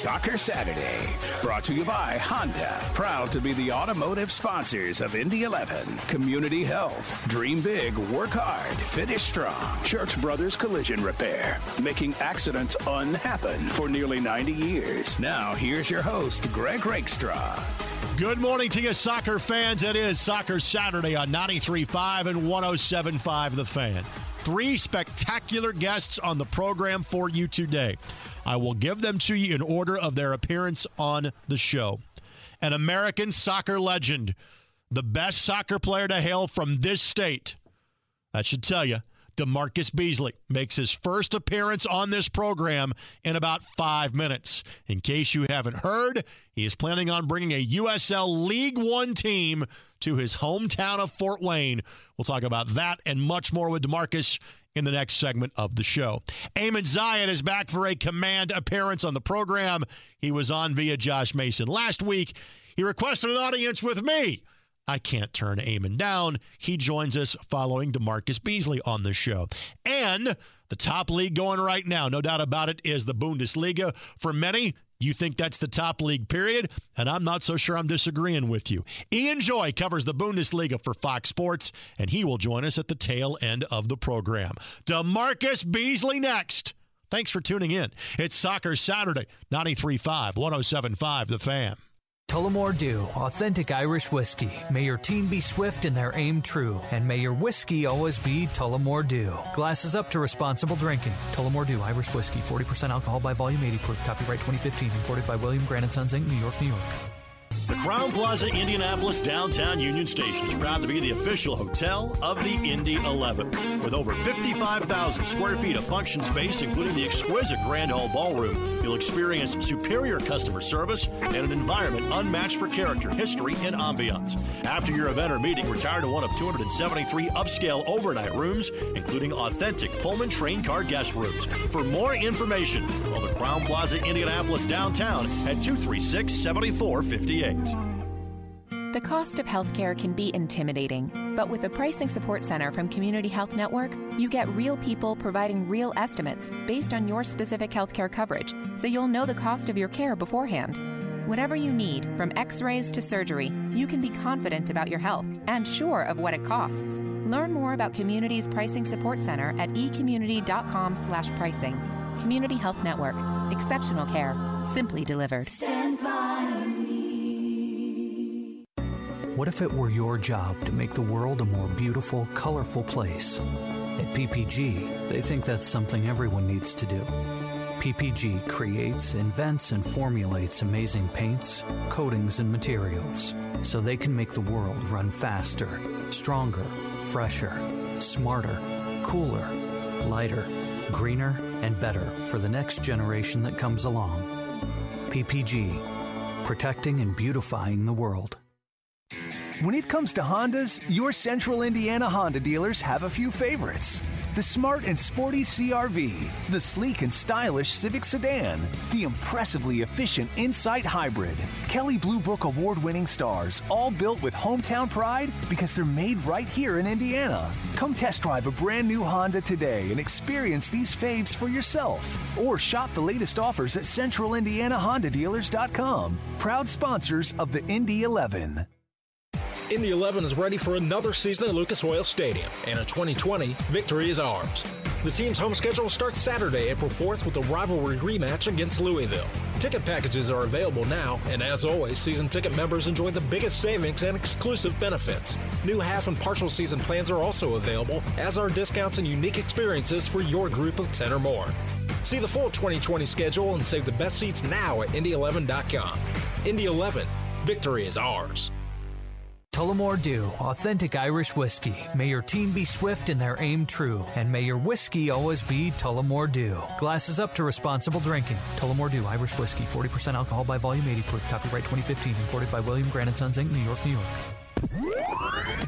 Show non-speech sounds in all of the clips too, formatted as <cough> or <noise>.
Soccer Saturday. Brought to you by Honda. Proud to be the automotive sponsors of Indy 11. Community Health. Dream big, work hard, finish strong. Church Brothers Collision Repair. Making accidents unhappen for nearly 90 years. Now, here's your host, Greg Rakestraw. Good morning to you, soccer fans. It is Soccer Saturday on 93.5 and 107.5 The Fan. Three spectacular guests on the program for you today. I will give them to you in order of their appearance on the show. An American soccer legend, the best soccer player to hail from this state. That should tell you. DaMarcus Beasley makes his first appearance on this program in about five minutes. In case you haven't heard, he is planning on bringing a USL League One team to his hometown of Fort Wayne. We'll talk about that and much more with DaMarcus in the next segment of the show. Eamon Zayed is back for a command appearance on the program. He was on via Josh Mason last week. He requested an audience with me. I can't turn Eamon down. He joins us following DaMarcus Beasley on the show. And the top league going right now, no doubt about it, is the Bundesliga. For many, you think that's the top league, period, and I'm not so sure I'm disagreeing with you. Ian Joy covers the Bundesliga for Fox Sports, and he will join us at the tail end of the program. DaMarcus Beasley next. Thanks for tuning in. It's Soccer Saturday, 93.5, 107.5, The Fan. Tullamore Dew, authentic Irish whiskey. May your team be swift and their aim true, and may your whiskey always be Tullamore Dew. Glasses up to responsible drinking. Tullamore Dew, Irish whiskey, 40% alcohol by volume, 80 proof. Copyright 2015, imported by William Grant & Sons Inc., New York, New York. The Crowne Plaza Indianapolis downtown Union Station is proud to be the official hotel of the Indy 11. With over 55,000 square feet of function space, including the exquisite Grand Hall Ballroom, you'll experience superior customer service and an environment unmatched for character, history, and ambiance. After your event or meeting, retire to one of 273 upscale overnight rooms, including authentic Pullman train car guest rooms. For more information, call the Crowne Plaza Indianapolis downtown at 236 7458. The cost of healthcare can be intimidating, but with the Pricing Support Center from Community Health Network, you get real people providing real estimates based on your specific healthcare coverage, so you'll know the cost of your care beforehand. Whatever you need, from x rays to surgery, you can be confident about your health and sure of what it costs. Learn more about Community's Pricing Support Center at ecommunity.com slash pricing. Community Health Network. Exceptional care. Simply delivered. Stand by. What if it were your job to make the world a more beautiful, colorful place? At PPG, they think that's something everyone needs to do. PPG creates, invents, and formulates amazing paints, coatings, and materials so they can make the world run faster, stronger, fresher, smarter, cooler, lighter, greener, and better for the next generation that comes along. PPG, protecting and beautifying the world. When it comes to Hondas, your Central Indiana Honda dealers have a few favorites. The smart and sporty CRV, the sleek and stylish Civic Sedan, the impressively efficient Insight Hybrid, Kelley Blue Book award winning stars, all built with hometown pride because they're made right here in Indiana. Come test drive a brand new Honda today and experience these faves for yourself. Or shop the latest offers at centralindianahondadealers.com. Proud sponsors of the Indy 11. Indy 11 is ready for another season at Lucas Oil Stadium, and in 2020, victory is ours. The team's home schedule starts Saturday, April 4th with a rivalry rematch against Louisville. Ticket packages are available now, and as always, season ticket members enjoy the biggest savings and exclusive benefits. New half and partial season plans are also available, as are discounts and unique experiences for your group of 10 or more. See the full 2020 schedule and save the best seats now at Indy11.com. Indy 11, victory is ours. Tullamore Dew, authentic Irish whiskey. May your team be swift and their aim true, and may your whiskey always be Tullamore Dew. Glasses up to responsible drinking. Tullamore Dew, Irish whiskey, 40% alcohol by volume, 80 proof. Copyright 2015, imported by William Grant & Sons Inc., New York, New York.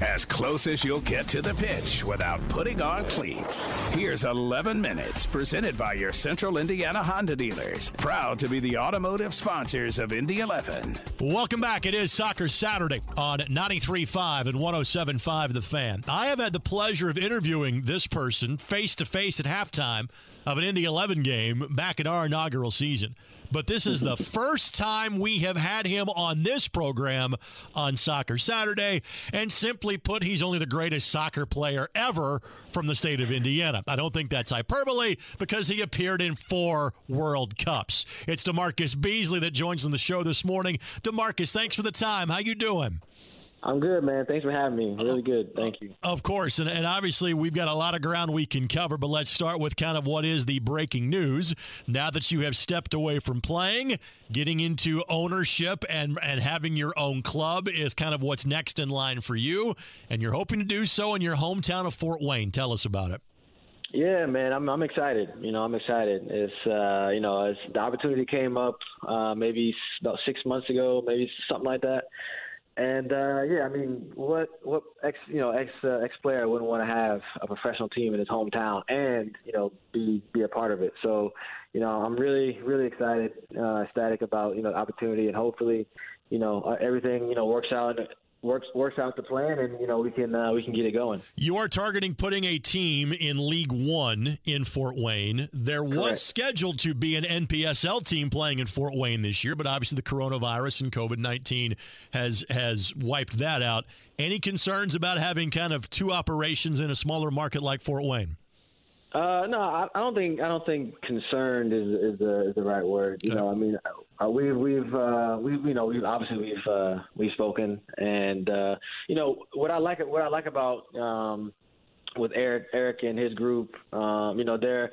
As close as you'll get to the pitch without putting on cleats. Here's 11 minutes presented by your Central Indiana Honda dealers. Proud to be the automotive sponsors of Indy 11. Welcome back. It is Soccer Saturday on 93.5 and 107.5 The Fan. I have had the pleasure of interviewing this person face to face at halftime of an Indy 11 game back in our inaugural season. But this is the first time we have had him on this program on Soccer Saturday. And simply put, he's only the greatest soccer player ever from the state of Indiana. I don't think that's hyperbole because he appeared in four World Cups. It's DaMarcus Beasley that joins on the show this morning. DaMarcus, thanks for the time. How you doing? I'm good, man. Thanks for having me. Really good. Thank you. Of course. And, and obviously, we've got a lot of ground we can cover, but let's start with kind of what is the breaking news. Now that you have stepped away from playing, getting into ownership and, and having your own club is kind of what's next in line for you. And you're hoping to do so in your hometown of Fort Wayne. Tell us about it. Yeah, man, I'm I'm excited. You know, I'm excited. It's uh, you know, as the opportunity came up uh, maybe about six months ago, maybe something like that. And uh, yeah, I mean, what what ex you know ex uh, ex player wouldn't want to have a professional team in his hometown and you know be be a part of it. So, you know, I'm really really excited, uh, ecstatic about you know the opportunity, and hopefully, you know, uh, everything you know works out works works out the plan, and you know we can uh, we can get it going. You are targeting putting a team in League One in Fort Wayne. There was Correct. scheduled to be an NPSL team playing in Fort Wayne this year, but obviously the coronavirus and COVID nineteen has has wiped that out. Any concerns about having kind of two operations in a smaller market like Fort Wayne? Uh, no, I, I don't think I don't think concerned is is the, is the right word. You Okay. know, I mean, uh, we've we've uh, we've you know we've obviously we've uh, we've spoken, and uh, you know what I like what I like about um, with Eric Eric and his group, um, you know, they're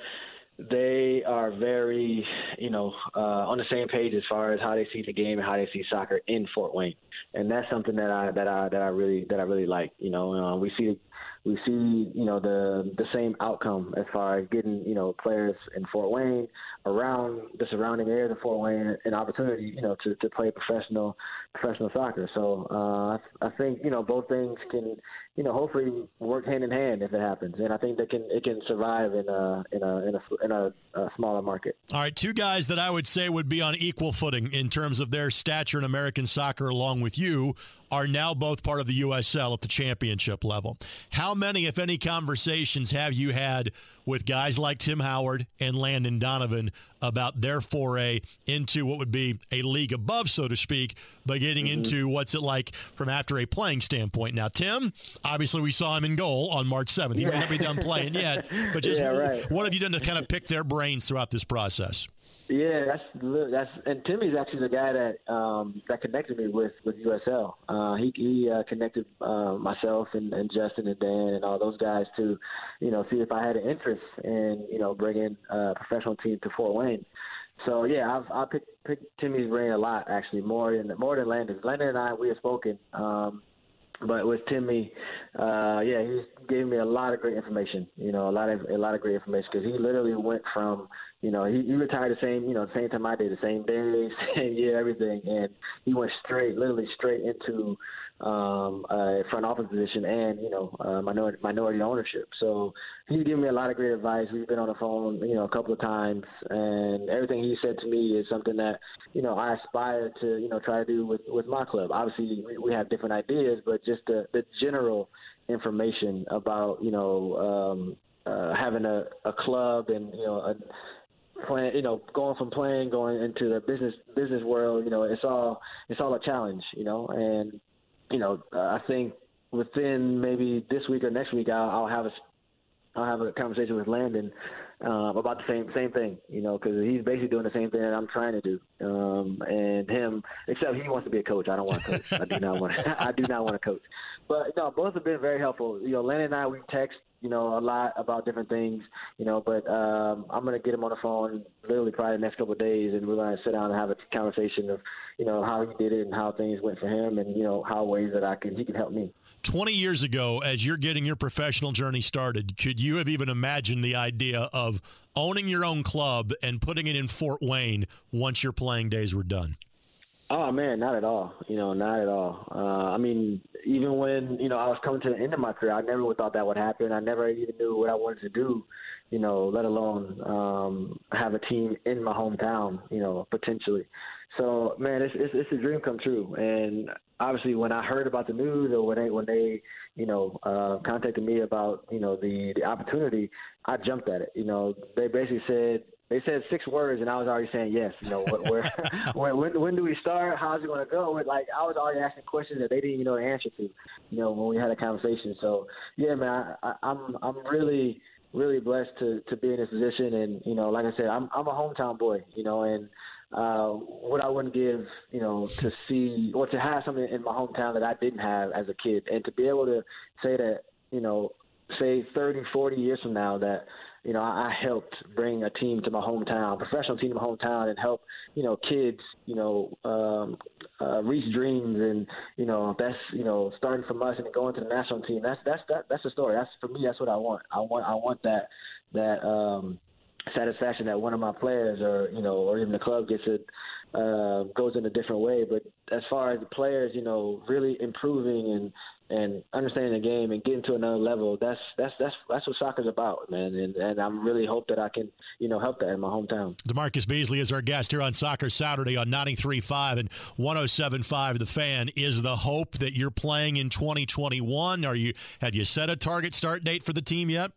they are very you know uh, on the same page as far as how they see the game and how they see soccer in Fort Wayne, and that's something that I that I that I really that I really like. You know, uh, we see we see you know the the same outcome as far as getting you know players in Fort Wayne around the surrounding area of Fort Wayne an opportunity you know to, to play professional professional soccer. So uh, I, think you know both things can you know hopefully work hand in hand if it happens, and I think that can it can survive in a in a in a, in a, a smaller market. All right, two guys that I would say would be on equal footing in terms of their stature in American soccer, along with you, are now both part of the USL at the championship level. How many, if any, conversations have you had with guys like Tim Howard and Landon Donovan about their foray into what would be a league above, so to speak, but getting mm-hmm. into what's it like from after a playing standpoint? Now, Tim, obviously, we saw him in goal on March 7th. He may not be done playing yet, but <laughs> just Yeah, right. what have you done to kind of pick their brains throughout this process? Yeah, that's that's and Timmy's actually the guy that um, that connected me with with USL. Uh, he he uh, connected uh, myself and, and Justin and Dan and all those guys to, you know, see if I had an interest in you know bringing a professional team to Fort Wayne. So yeah, I've I picked picked Timmy's brain a lot actually more than more than Landon. Landon and I we have spoken. Um, but with Timmy, uh, yeah, he gave me a lot of great information. You know, a lot of a lot of great information because he literally went from, you know, he, he retired the same, you know, the same time I did, the same day, <laughs> same year, everything, and he went straight, literally straight into um, a front office position and you know uh, minority minority ownership. So he's given me a lot of great advice. We've been on the phone, you know, a couple of times, and everything he said to me is something that you know I aspire to you know try to do with with my club. Obviously, we, have different ideas, but just the the general information about you know um, uh, having a, a club and you know a playing, you know, going from playing going into the business business world, you know, it's all it's all a challenge, you know, and you know, uh, I think within maybe this week or next week, I'll, I'll have a I'll have a conversation with Landon um, about the same same thing, you know, because he's basically doing the same thing that I'm trying to do. Um, and him, except he wants to be a coach. I don't want to coach. I do not want. <laughs> I do not want to coach. But no, both have been very helpful. You know, Landon and I we text, you know, a lot about different things, you know. But um, I'm gonna get him on the phone literally probably the next couple of days, and we're gonna sit down and have a conversation of, you know, how he did it and how things went for him, and you know, how ways that I can he can help me. 20 years ago, as you're getting your professional journey started, could you have even imagined the idea of owning your own club and putting it in Fort Wayne once your playing days were done? Oh man, not at all. You know, not at all. Uh, I mean, even when you know I was coming to the end of my career, I never thought that would happen. I never even knew what I wanted to do. You know, let alone um, have a team in my hometown. You know, potentially. So man, it's it's, it's a dream come true, and obviously when I heard about the news or when they when they you know uh, contacted me about you know the the opportunity, I jumped at it. You know, they basically said they said six words, and I was already saying yes. You know, where, <laughs> <laughs> where when, when do we start? How's it going to go? Like I was already asking questions that they didn't even know the answer to. You know, when we had a conversation. So yeah, man, I, I'm I'm really really blessed to to be in this position, and you know, like I said, I'm I'm a hometown boy. You know, and uh, what I wouldn't give, you know, to see or to have something in my hometown that I didn't have as a kid, and to be able to say that, you know, say 30, 40 years from now that, you know, I helped bring a team to my hometown, professional team to my hometown, and help, you know, kids, you know, um, uh, reach dreams, and you know, that's you know, starting from us and going to the national team. That's that's that, that's the story. That's for me. That's what I want. I want I want that that um, satisfaction that one of my players or you know or even the club gets it uh, goes in a different way. But as far as the players, you know, really improving and and understanding the game and getting to another level, that's that's that's that's what soccer's about, man. And and I'm really hope that I can you know help that in my hometown. DaMarcus Beasley is our guest here on Soccer Saturday on 93.5 and 107.5. The Fan is the hope that you're playing in 2021. Are you have you set a target start date for the team yet?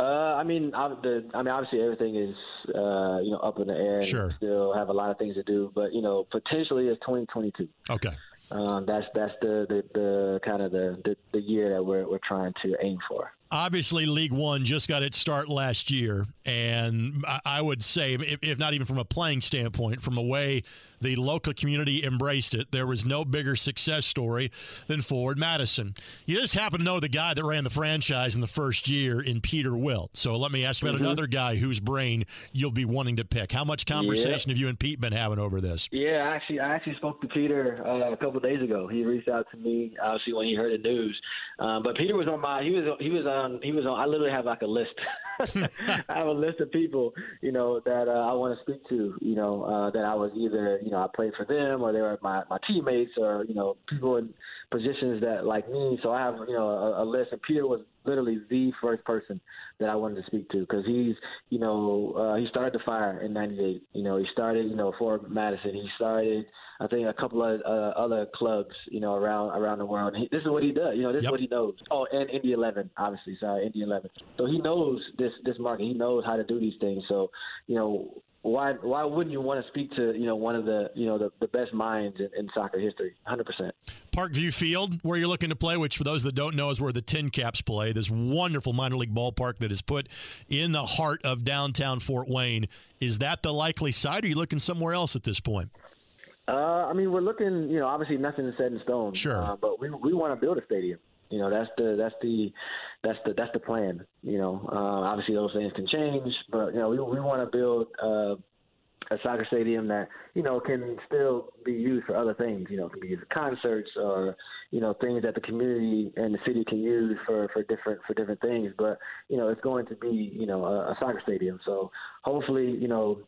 Uh, I mean, I, the, I mean, obviously everything is, uh, you know, up in the air. And sure. Still have a lot of things to do, but you know, potentially it's 2022. Okay. Um, that's that's the, the, the kind of the, the, the year that we're we're trying to aim for obviously league one just got its start last year and i would say if, not even from a playing standpoint from a way the local community embraced it there was no bigger success story than forward madison. You just happen to know the guy that ran the franchise in the first year in peter wilt. So let me ask about mm-hmm. another guy whose brain you'll be wanting to pick. How much conversation yeah. have you and pete been having over this? Yeah actually i actually spoke to peter uh, a couple days ago. He reached out to me obviously when he heard the news. Um, but peter was on my he was he was on on. He was on. I literally have like a list. <laughs> I have a list of people, you know, that uh, I want to speak to. You know, uh, that I was either, you know, I played for them, or they were my my teammates, or you know, people in positions that like me. So I have, you know, a, a list. And Peter was literally the first person that I wanted to speak to because he's, you know, uh, he started the fire in '98. You know, he started, you know, Forward Madison. He started, I think, a couple of uh, other clubs, you know, around around the world. He, this is what he does. You know, this yep. is what he knows. Oh, and Indy 11, obviously. Sorry, Indy 11. So he knows this this market. He knows how to do these things. So, you know, why why wouldn't you want to speak to you know one of the you know the, the best minds in, in soccer history 100% parkview field where you're looking to play which for those that don't know is where the TinCaps play this wonderful minor league ballpark that is put in the heart of downtown fort wayne is that the likely site or are you looking somewhere else at this point uh, I mean, we're looking. You know, obviously nothing is set in stone. Sure, uh, but we we want to build a stadium. You know, that's the that's the that's the that's the plan. You know, uh, obviously those things can change, but you know, we we want to build uh, a soccer stadium that you know can still be used for other things. You know, it can be used for concerts or you know things that the community and the city can use for for different for different things. But you know, it's going to be you know a, a soccer stadium. So hopefully, you know,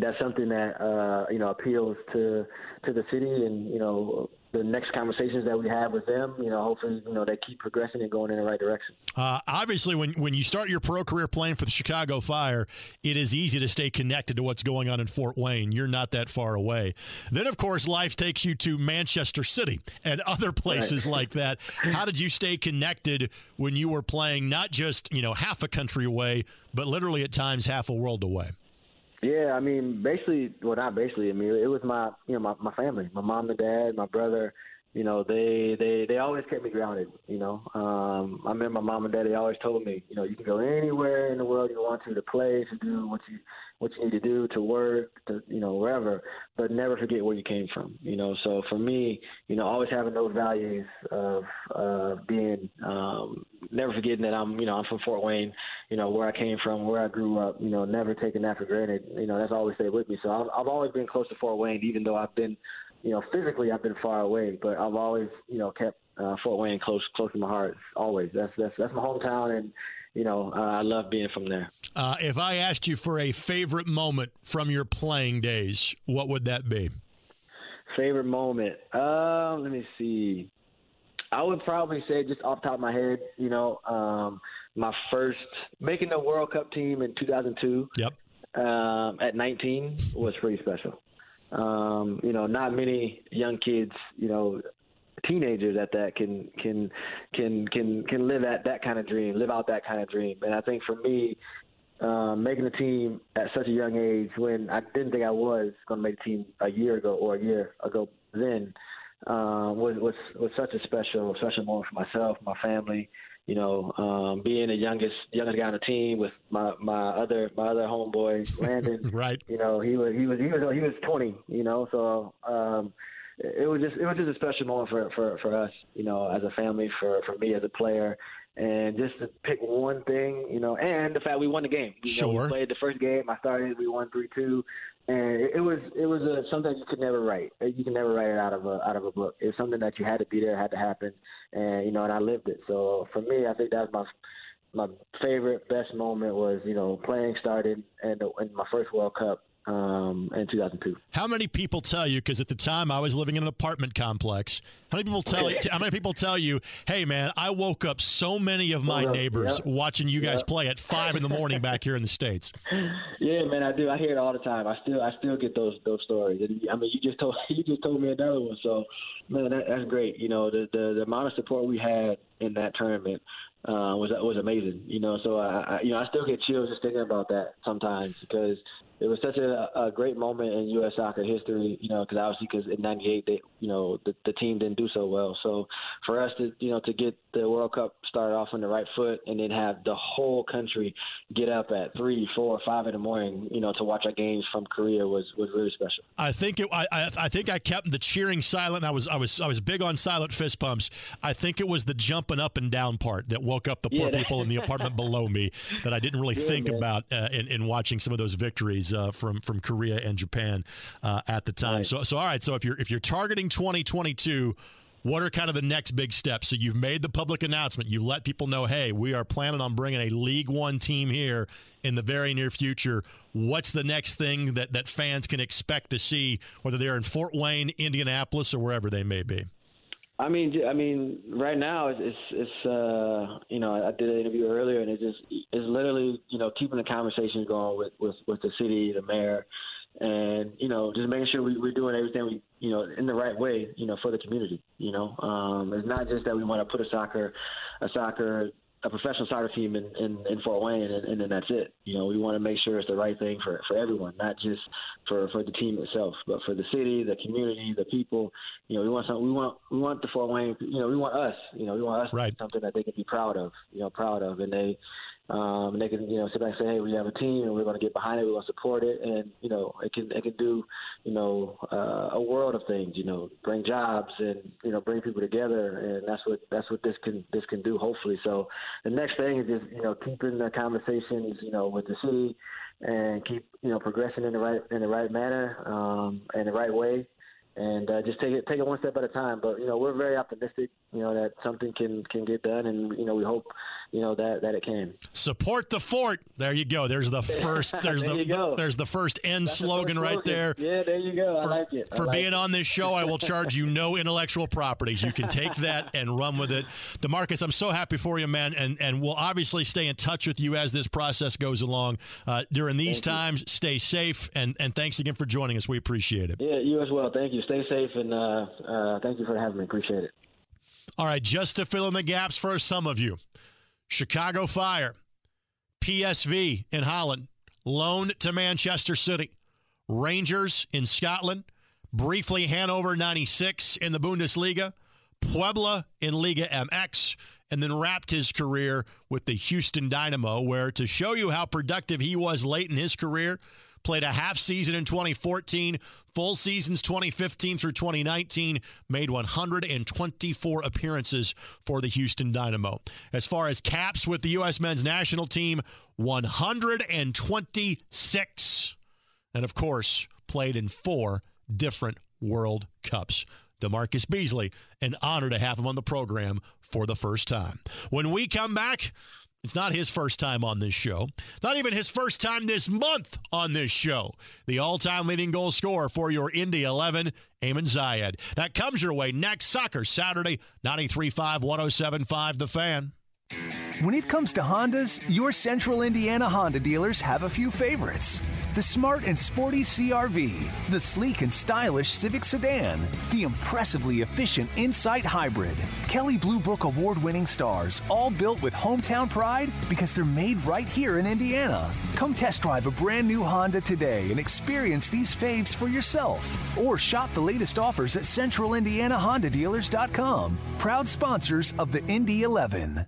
that's something that uh, you know appeals to to the city and you know the next conversations that we have with them, you know, hopefully, you know, they keep progressing and going in the right direction. Uh, obviously, when when you start your pro career playing for the Chicago Fire, it is easy to stay connected to what's going on in Fort Wayne. You're not that far away. Then, of course, life takes you to Manchester City and <laughs> other places right. like that. How did you stay connected when you were playing not just you know half a country away, but literally at times half a world away? Yeah, I mean, basically, well, not basically. I mean, it was my, you know, my my family, my mom and dad, my brother. You know, they they they always kept me grounded. You know, um, I remember my mom and dad. They always told me, you know, you can go anywhere in the world you want to to play, to do what you what you need to do to work, to you know wherever, but never forget where you came from. You know, so for me, you know, always having those values of uh, being um, never forgetting that I'm you know I'm from Fort Wayne, you know where I came from, where I grew up. You know, never taking that for granted. You know, that's always stayed with me. So I've, I've always been close to Fort Wayne, even though I've been, you know, physically I've been far away, but I've always you know kept uh, Fort Wayne close close to my heart. Always. That's that's that's my hometown and you know, uh, I love being from there. Uh, if I asked you for a favorite moment from your playing days, what would that be? Favorite moment? Uh, let me see. I would probably say, just off top of my head, you know, um, my first making the World Cup team in 2002. Yep. Um, at 19 was pretty special. Um, you know, not many young kids, you know, teenagers at that can can can can can live at that kind of dream, live out that kind of dream. And I think for me, um, making the team at such a young age when I didn't think I was going to make the team a year ago or a year ago then uh, was was was such a special special moment for myself, my family. You know, um, being the youngest youngest guy on the team with my my other my other homeboy Landon. <laughs> right. You know, he was he was he was he was 20. You know, so. Um, it was just it was just a special moment for, for, for us, you know, as a family, for, for me as a player, and just to pick one thing, you know, and the fact we won the game. You sure. Know, we played the first game. I started. We won three two, and it, it was it was a, something you could never write. You can never write it out of a out of a book. It's something that you had to be there, had to happen, and you know, and I lived it. So for me, I think that was my my favorite, best moment was you know playing started and in my first World Cup um, in 2002. How many people tell you? Because at the time I was living in an apartment complex. How many people tell you? How many people tell you? Hey, man, I woke up so many of my neighbors yep. watching you guys Yep. play at five in the morning back here in the states. <laughs> Yeah, man, I do. I hear it all the time. I still, I still get those those stories. And, I mean, you just told <laughs> you just told me another one. So, man, that, that's great. You know, the, the the amount of support we had in that tournament uh, was was amazing. You know, so I, I you know I still get chills just thinking about that sometimes because it was such a, a great moment in U.S. soccer history. You know, because obviously because in '98 they you know the, the team didn't do so well. So for us to you know to get the World Cup started off on the right foot and then have the whole country get up at three, four, five in the morning, you know, to watch our games from Korea was was really special. I think it, I, I I think I kept the cheering silent. I was I was I was big on silent fist pumps. I think it was the jumping up and down part that woke up the poor Yeah, people in the apartment below me that I didn't really <laughs> Yeah, think man. about uh, in, in watching some of those victories uh, from from Korea and Japan uh, at the time. Right. So so all right. So if you're if you're targeting 2022. What are kind of the next big steps? So you've made the public announcement. You let people know, hey, we are planning on bringing a League One team here in the very near future. What's the next thing that, that fans can expect to see, whether they're in Fort Wayne, Indianapolis, or wherever they may be? I mean, I mean, right now it's it's, it's uh, you know, I did an interview earlier, and it's just it's literally you know keeping the conversation going with with with the city, the mayor, and you know just making sure we, we're doing everything we you know in the right way, you know, for the community. You know, um, it's not just that we want to put a soccer, a soccer. A professional soccer team in, in, in Fort Wayne, and, and then that's it. You know, we want to make sure it's the right thing for, for everyone, not just for, for the team itself, but for the city, the community, the people. You know, we want some, we want we want the Fort Wayne. You know, we want us. You know, we want us to Right. be something that they can be proud of. You know, proud of, and they um, and they can you know sit back and say, hey, we have a team, and we're going to get behind it. We're going to support it, and you know, it can it can do you know uh, a world of things. You know, bring jobs and you know bring people together, and that's what that's what this can this can do. Hopefully, so the next thing is just you know keeping the conversations you know with the city and keep you know progressing in the right in the right manner um, and the right way, and uh, just take it take it one step at a time. But you know we're very optimistic, you know that something can can get done, and you know we hope you know that that it came. Support the fort. There you go. There's the first. <laughs> There's There the you go. there's the first end That's the slogan first right slogan. there. Yeah, there you go. For, I like it. I for like being it. on this show, I will charge you no intellectual properties. You can take that <laughs> and run with it. DaMarcus, I'm so happy for you, man, and and we'll obviously stay in touch with you as this process goes along. Uh, during these Thank you. times, stay safe, and and thanks again for joining us. We appreciate it. Yeah, you as well. Thank you. Stay safe, and uh, uh, thank you for having me. Appreciate it. All right, just to fill in the gaps for some of you Chicago Fire, PSV in Holland, loaned to Manchester City, Rangers in Scotland, briefly Hannover 96 in the Bundesliga, Puebla in Liga MX, and then wrapped his career with the Houston Dynamo, where to show you how productive he was late in his career, played a half season in 2014, full seasons 2015 through 2019, made 124 appearances for the Houston Dynamo. As far as caps with the U.S. men's national team, 126. And of course, played in four different World Cups. DaMarcus Beasley, an honor to have him on the program for the first time. When we come back, it's not his first time on this show. Not even his first time this month on this show. The all time leading goal scorer for your Indy 11, Eamon Zayed. That comes your way next Soccer Saturday, 93.5, 107.5 The Fan. When it comes to Hondas, your central Indiana Honda dealers have a few favorites. The smart and sporty CRV, the sleek and stylish Civic sedan, the impressively efficient Insight Hybrid, Kelley Blue Book award winning stars, all built with hometown pride because they're made right here in Indiana. Come test drive a brand new Honda today and experience these faves for yourself. Or shop the latest offers at centralindianahondadealers.com. Proud sponsors of the Indy 11.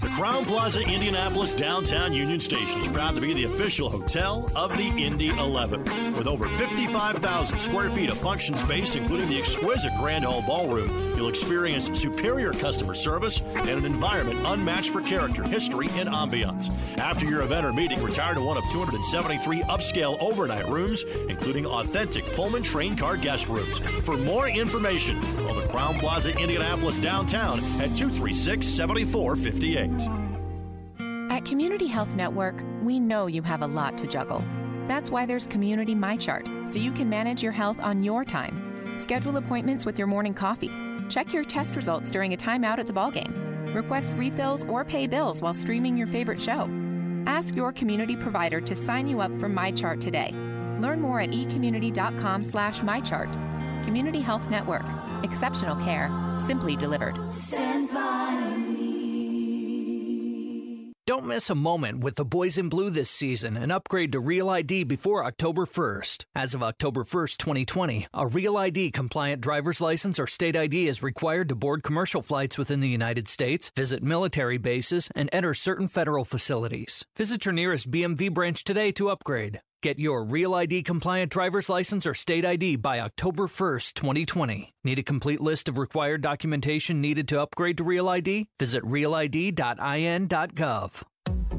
The Crowne Plaza Indianapolis Downtown Union Station is proud to be the official hotel of the Indy 11. With over 55,000 square feet of function space, including the exquisite Grand Hall Ballroom, you'll experience superior customer service and an environment unmatched for character, history, and ambiance. After your event or meeting, retire to one of 273 upscale overnight rooms, including authentic Pullman train car guest rooms. For more information, call the Crowne Plaza Indianapolis Downtown at 236 7458. At Community Health Network, we know you have a lot to juggle. That's why there's Community MyChart, so you can manage your health on your time. Schedule appointments with your morning coffee. Check your test results during a timeout at the ballgame. Request refills or pay bills while streaming your favorite show. Ask your community provider to sign you up for MyChart today. Learn more at ecommunity.com slash MyChart. Community Health Network. Exceptional care, simply delivered. Stand by me. Don't miss a moment with the Boys in Blue this season and upgrade to Real ID before October 1st. As of October 1st, 2020, a Real ID compliant driver's license or state ID is required to board commercial flights within the United States, visit military bases, and enter certain federal facilities. Visit your nearest BMV branch today to upgrade. Get your Real ID compliant driver's license or state ID by October 1st, 2020. Need a complete list of required documentation needed to upgrade to Real ID? Visit realid.in.gov.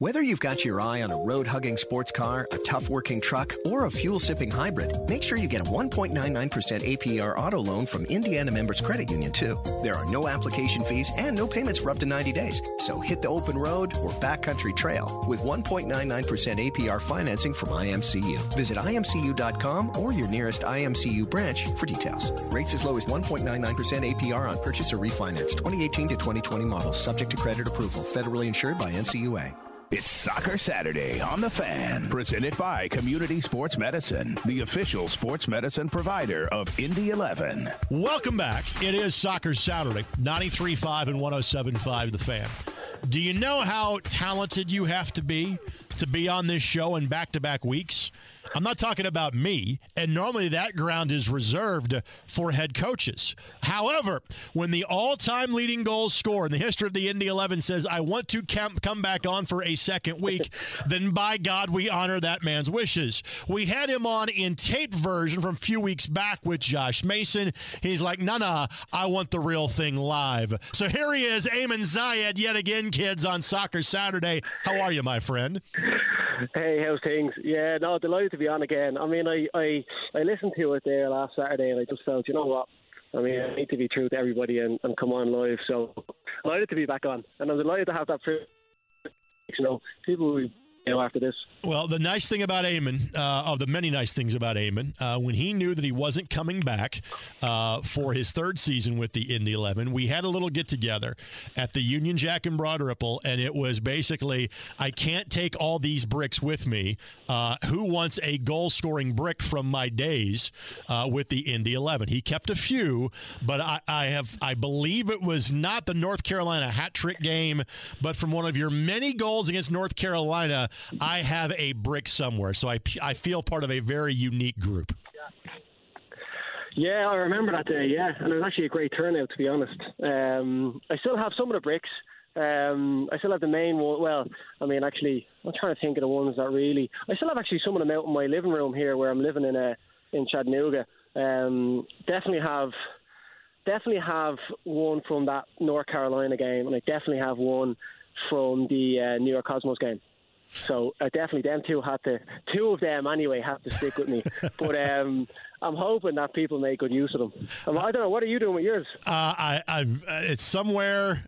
Whether you've got your eye on a road hugging sports car, a tough working truck, or a fuel sipping hybrid, make sure you get a 1.99% APR auto loan from Indiana Members Credit Union, too. There are no application fees and no payments for up to 90 days. So hit the open road or backcountry trail with 1.99% APR financing from IMCU. Visit imcu.com or your nearest IMCU branch for details. Rates as low as 1.99% APR on purchase or refinance. 2018 to 2020 models, subject to credit approval. Federally insured by NCUA. It's Soccer Saturday on The Fan, presented by Community Sports Medicine, the official sports medicine provider of Indy 11. Welcome back. It is Soccer Saturday, 93.5 and 107.5 The Fan. Do you know how talented you have to be to be on this show in back to back weeks? I'm not talking about me, and normally that ground is reserved for head coaches. However, when the all time leading goal scorer in the history of the Indy 11 says, I want to come back on for a second week, <laughs> then by God, we honor that man's wishes. We had him on in tape version from a few weeks back with Josh Mason. He's like, nah, nah, I want the real thing live. So here he is, Eamon Zayed, yet again, kids, on Soccer Saturday. How are you, my friend? Hey, how's things? Yeah, no, delighted to be on again. I mean, I, I, I listened to it there last Saturday, and I just felt, you know what? I mean, I need to be true to everybody and, and come on live. So, delighted to be back on, and I'm delighted to have that. You know, people will be, you know, after this. Well, the nice thing about Eamon, uh, of the many nice things about Eamon, uh, when he knew that he wasn't coming back uh, for his third season with the Indy 11, we had a little get together at the Union Jack and Broad Ripple, and it was basically, I can't take all these bricks with me. Uh, who wants a goal scoring brick from my days uh, with the Indy 11? He kept a few, but I, I have, I believe it was not the North Carolina hat trick game, but from one of your many goals against North Carolina I have a brick somewhere. So I, I feel part of a very unique group. Yeah, I remember that day. Yeah, and it was actually a great turnout, to be honest. Um, I still have some of the bricks. Um, I still have the main one. Well, I mean, actually, I'm trying to think of the ones that really. I still have actually some of them out in my living room here, where I'm living in a uh, in Chattanooga. Um, definitely have, definitely have one from that North Carolina game, and I definitely have one from the uh, New York Cosmos game. So uh, definitely, them two had to, two of them anyway, have to stick with me. <laughs> but um, I'm hoping that people make good use of them. Um, I don't know. What are you doing with yours? Uh, I, I've, uh, it's somewhere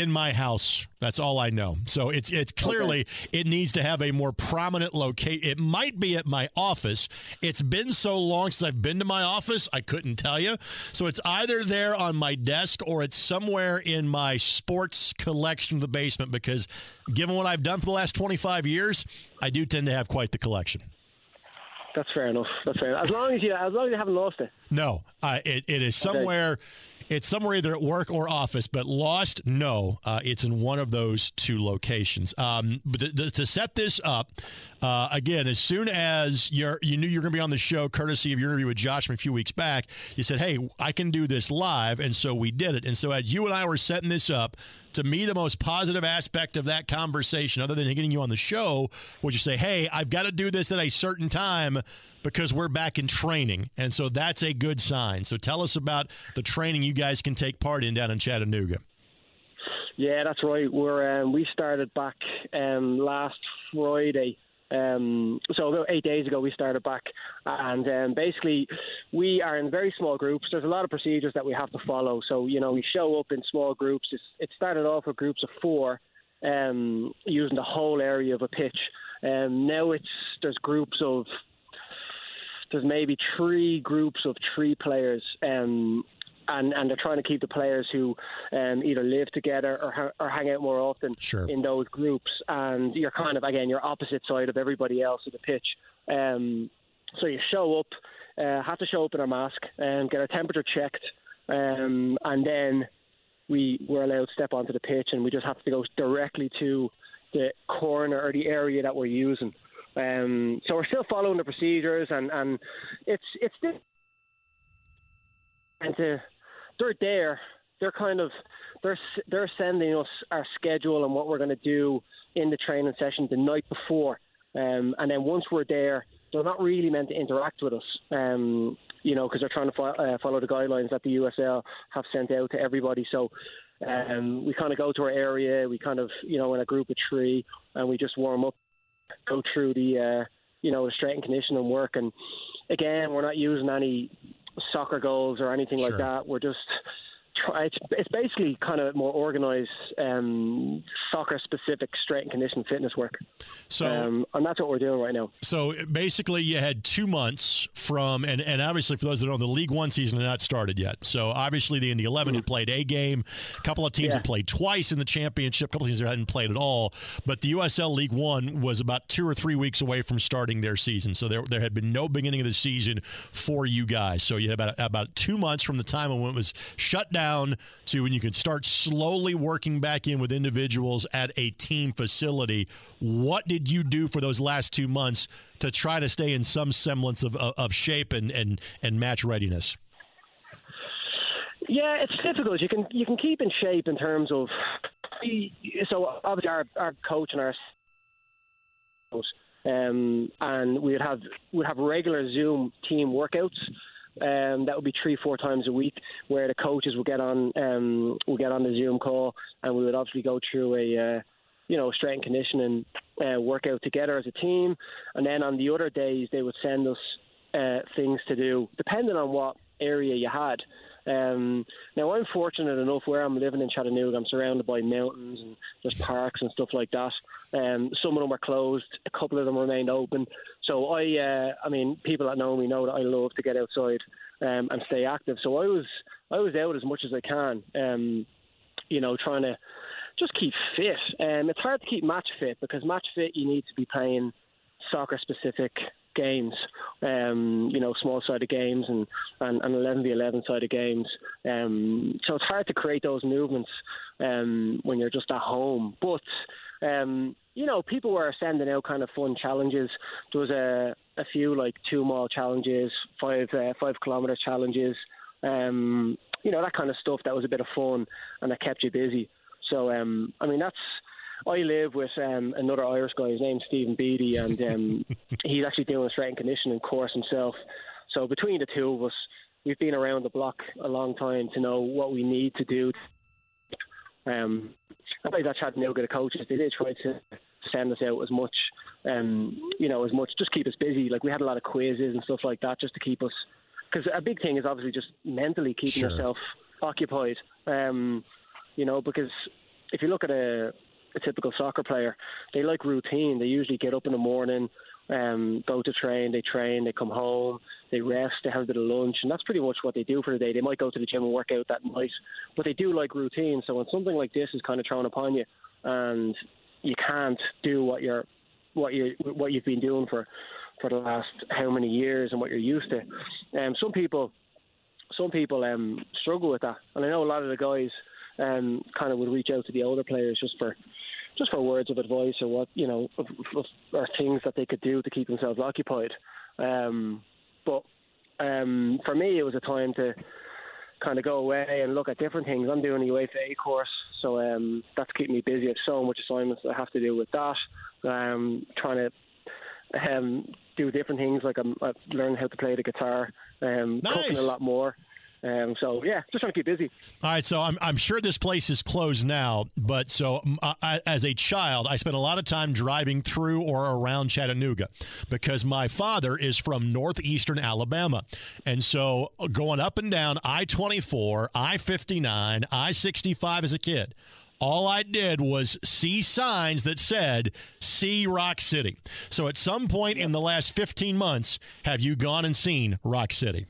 in my house. That's all I know. So it's it's clearly okay. it needs to have a more prominent location. It might be at my office. It's been so long since I've been to my office, I couldn't tell you. So it's either there on my desk or it's somewhere in my sports collection of the basement because given what I've done for the last 25 years, I do tend to have quite the collection. That's fair enough. That's fair. Enough. As long as you as long as you haven't lost it. No, uh, it it is somewhere. Okay it's somewhere either at work or office, but lost, no. Uh, it's in one of those two locations. Um, but to, to, set this up, uh, again, as soon as you you knew you were going to be on the show, courtesy of your interview with Josh from a few weeks back, you said, hey, I can do this live. And so we did it. And so as you and I were setting this up, to me, the most positive aspect of that conversation, other than getting you on the show, was you say, hey, I've got to do this at a certain time because we're back in training. And so that's a good sign. So tell us about the training you guys can take part in down in Chattanooga. Yeah, that's right. We're um, we started back um, last Friday. Um, so about eight days ago, we started back, and um, basically, we are in very small groups. There's a lot of procedures that we have to follow. So you know, we show up in small groups. It's, it started off with groups of four, um, using the whole area of a pitch. Um, now it's there's groups of there's maybe three groups of three players, um, and and they're trying to keep the players who um, either live together or, or hang out more often sure. in those groups. And you're kind of again you're opposite side of everybody else of the pitch. Um, so you show up, uh, have to show up in a mask and get our temperature checked, um, and then we were allowed to step onto the pitch, and we just have to go directly to the corner or the area that we're using. Um, so we're still following the procedures, and, and it's it's and to, they're there. They're kind of they're they're sending us our schedule and what we're going to do in the training session the night before, um, and then once we're there, they're not really meant to interact with us. Um, you know, because they're trying to fo- uh, follow the guidelines that the USL have sent out to everybody. So um, we kind of go to our area. We kind of, you know, in a group of three, and we just warm up go through the uh, you know the strength and conditioning work. And again, we're not using any soccer goals or anything sure. like that. We're just it's, it's basically kind of more organized um, soccer specific strength and condition fitness work. So, um, and that's what we're doing right now. So basically, you had two months from, and, and obviously for those that don't know, the League One season had not started yet. So obviously, the Indy 11 mm-hmm. had played a game. A couple of teams yeah. had played twice in the championship. A couple of teams hadn't played at all. But the USL League One was about two or three weeks away from starting their season. So there, there had been no beginning of the season for you guys. So you had about about two months from the time when it was shut down down to when you can start slowly working back in with individuals at a team facility. What did you do for those last two months to try to stay in some semblance of, of, of shape and, and, and match readiness? Yeah, it's difficult. You can you can keep in shape in terms of so obviously our, our coach and our um, and we'd have we'd have regular Zoom team workouts um, that would be three, four times a week, where the coaches would get on, um, would get on the Zoom call, and we would obviously go through a, uh, you know, strength and conditioning uh, workout together as a team. And then on the other days, they would send us uh, things to do, depending on what area you had. Um, now, I'm fortunate enough where I'm living in Chattanooga, I'm surrounded by mountains and there's parks and stuff like that. Um, some of them were closed, a couple of them remained open. So I, uh, I mean, people that know me know that I love to get outside um, and stay active. So I was, I was out as much as I can. Um, you know, trying to just keep fit. Um, it's hard to keep match fit because match fit you need to be playing soccer specific games, um, you know, small sided games and, and, and 11 v 11 sided games. Um, so it's hard to create those movements um, when you're just at home. But, um, you know, people were sending out kind of fun challenges. There was a, a few like two mile challenges, five, uh, five kilometre challenges. Um, you know that kind of stuff that was a bit of fun and that kept you busy. So um, I mean that's I live with um, another Irish guy. His name's Stephen Beatty, and um, <laughs> he's actually doing a strength and conditioning course himself. So between the two of us, we've been around the block a long time to know what we need to do Um, I think that Chattanooga, the coaches, they did try to send us out as much, um, you know, as much, just keep us busy. Like we had a lot of quizzes and stuff like that, just to keep us. Because a big thing is obviously just mentally keeping Sure. yourself occupied. Um, you know, because if you look at a, a typical soccer player, they like routine. They usually get up in the morning, um, go to train, they train, they come home, they rest, they have a bit of lunch, and that's pretty much what they do for the day. They might go to the gym and work out that night, but they do like routine. So when something like this is kind of thrown upon you, and you can't do what you're what you what you've been doing for for the last how many years and what you're used to. Um, some people some people um, struggle with that, and I know a lot of the guys um, kind of would reach out to the older players just for just for words of advice or what you know or things that they could do to keep themselves occupied. Um, but um, for me, it was a time to kind of go away and look at different things. I'm doing a UEFA A course, so um, that's keeping me busy. I have so much assignments that I have to do with that. Um, trying to um, do different things, like I'm, I'm learning how to play the guitar, um, cooking a lot more. Um, so yeah, just trying to keep busy. All right, so I'm, I'm sure this place is closed now, but so I, as a child, I spent a lot of time driving through or around Chattanooga because my father is from northeastern Alabama. And so uh, going up and down I 24, I 59, I 65 as a kid, all I did was see signs that said, see Rock City. So at some point in the last 15 months, have you gone and seen Rock City?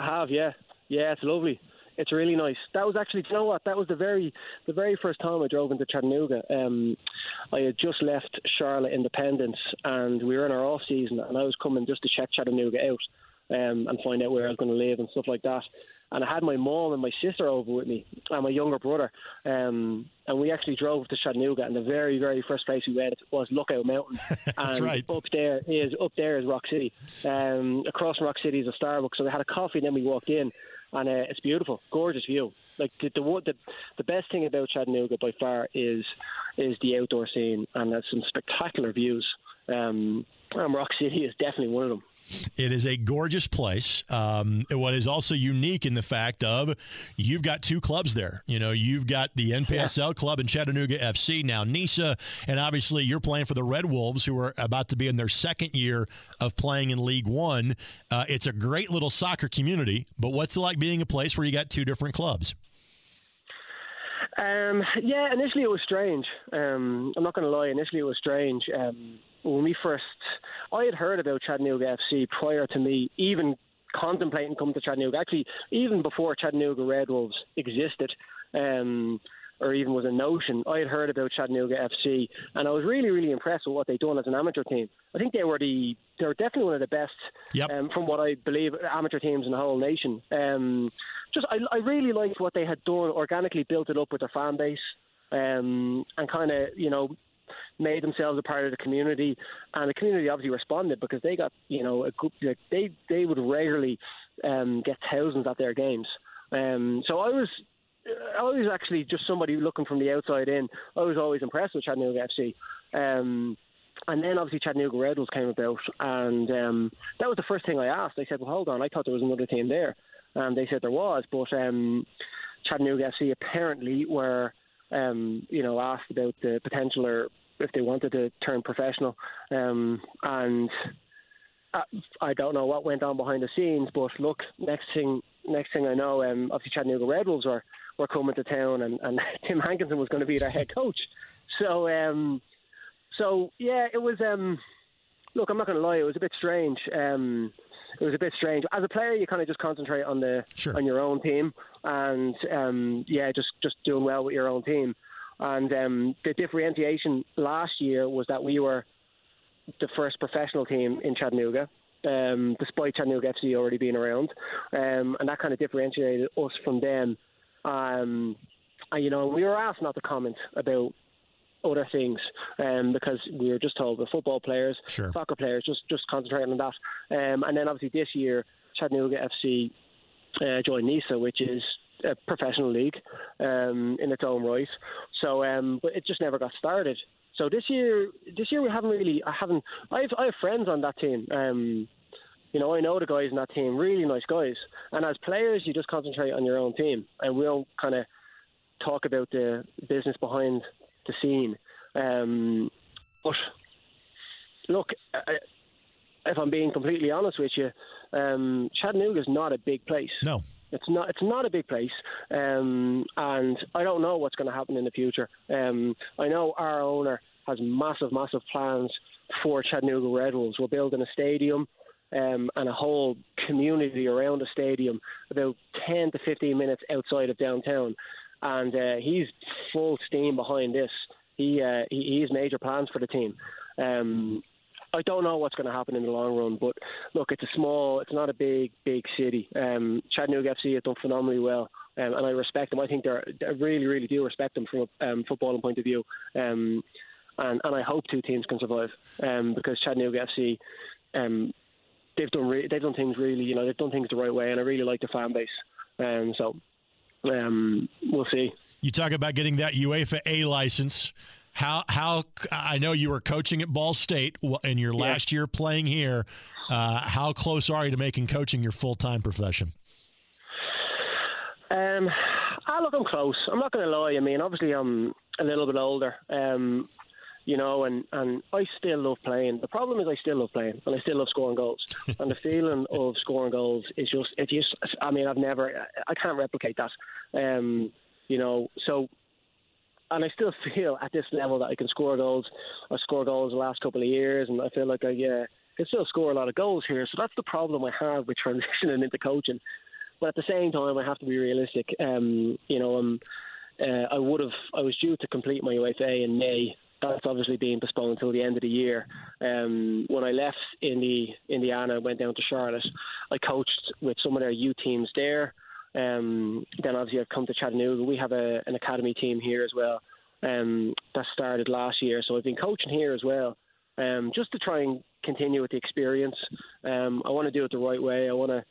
I have, yeah, yeah. It's lovely. It's really nice. That was actually, you know what? That was the very, the very first time I drove into Chattanooga. Um, I had just left Charlotte Independence, and we were in our off season, and I was coming just to check Chattanooga out um, and find out where I was going to live and stuff like that. And I had my mom and my sister over with me, and my younger brother. Um, and we actually drove to Chattanooga, and the very, very first place we went was Lookout Mountain. <laughs> That's and right. Up there is up there is Rock City. Um, across from Rock City is a Starbucks. So we had a coffee, and then we walked in, and uh, it's beautiful, gorgeous view. Like the, the the the best thing about Chattanooga by far is is the outdoor scene, and there's some spectacular views. Um, and Rock City is definitely one of them. It is a gorgeous place. Um, what is also unique in the fact of you've got two clubs there. You know, you've got the NPSL club in Chattanooga FC, now NISA, and obviously you're playing for the Red Wolves, who are about to be in their second year of playing in League One. Uh, it's a great little soccer community, but what's it like being a place where you got two different clubs? Um, yeah, initially it was strange. Um, I'm not going to lie. Initially it was strange. Um, when we first, I had heard about Chattanooga FC prior to me even contemplating coming to Chattanooga. Actually, even before Chattanooga Red Wolves existed, um, or even was a notion, I had heard about Chattanooga FC, and I was really, really impressed with what they'd done as an amateur team. I think they were the, they were definitely one of the best, Yep. um, from what I believe, amateur teams in the whole nation. Um, just, I, I really liked what they had done, organically built it up with their fan base, um, and kind of, you know, made themselves a part of the community, and the community obviously responded because they got you know a group like they they would regularly um, get thousands at their games. Um, so I was I was actually just somebody looking from the outside in. I was always impressed with Chattanooga FC. Um, and then obviously Chattanooga Red came about, and um, that was the first thing I asked. I said, "Well, hold on, I thought there was another team there," and they said there was, but um, Chattanooga FC apparently were, um, you know, asked about the potential or if they wanted to turn professional, um, and I, I don't know what went on behind the scenes. But look, next thing, next thing I know, um, obviously Chattanooga Red Wolves were were coming to town, and, and <laughs> Tim Hankinson was going to be their head coach. So, um, so yeah, it was. Um, look, I'm not going to lie, it was a bit strange. Um, it was a bit strange. As a player, you kind of just concentrate on the Sure. on your own team, and um, yeah, just just doing well with your own team. And um, the differentiation last year was that we were the first professional team in Chattanooga, um, despite Chattanooga FC already being around, um, and that kind of differentiated us from them. Um, and, you know, we were asked not to comment about other things um, because we were just told the football players, Sure. soccer players, just just concentrating on that. Um, and then obviously this year, Chattanooga FC uh, joined NISA, which is a professional league um, in its own right. So, um, but it just never got started. So this year, this year we haven't really. I haven't. I have, I have friends on that team. Um, you know, I know the guys in that team, really nice guys. And as players, you just concentrate on your own team, and we don't kind of talk about the business behind the scene. Um, but look, I, if I'm being completely honest with you, um, Chattanooga is not a big place. No. It's not. It's not a big place, um, and I don't know what's going to happen in the future. Um, I know our owner has massive, massive plans for Chattanooga Red Wolves. We're building a stadium um, and a whole community around the stadium, about 10 to 15 minutes outside of downtown. And uh, he's full steam behind this. He, uh, he, has major plans for the team. Um, I don't know what's going to happen in the long run, but look, it's a small, it's not a big, big city. Um, Chattanooga FC have done phenomenally well, um, and I respect them. I think they're, I really, really do respect them from a um, footballing point of view. Um, and, and I hope two teams can survive um, because Chattanooga FC, um, they've done re- they've done things really, you know, they've done things the right way, and I really like the fan base. Um, so um, we'll see. You talk about getting that UEFA A license. How how I know you were coaching at Ball State in your last yeah. year playing here. Uh, how close are you to making coaching your full time profession? Um, I look, I'm close. I'm not going to lie. I mean, obviously, I'm a little bit older. Um, you know, and, and I still love playing. The problem is I still love playing and I still love scoring goals. <laughs> and the feeling of scoring goals is just, it just, I mean, I've never, I can't replicate that. Um, you know, so, and I still feel at this level that I can score goals. I scored goals the last couple of years and I feel like I, yeah, can still score a lot of goals here. So that's the problem I have with <laughs> transitioning into coaching. But at the same time, I have to be realistic. Um, you know, um, uh, I would have, I was due to complete my UEFA in May that's obviously being postponed until the end of the year. Um, when I left in the Indiana, went down to Charlotte. I coached with some of their U teams there. Um, then obviously I've come to Chattanooga. We have a, an academy team here as well. Um, that started last year, so I've been coaching here as well, um, just to try and continue with the experience. Um, I want to do it the right way. I want to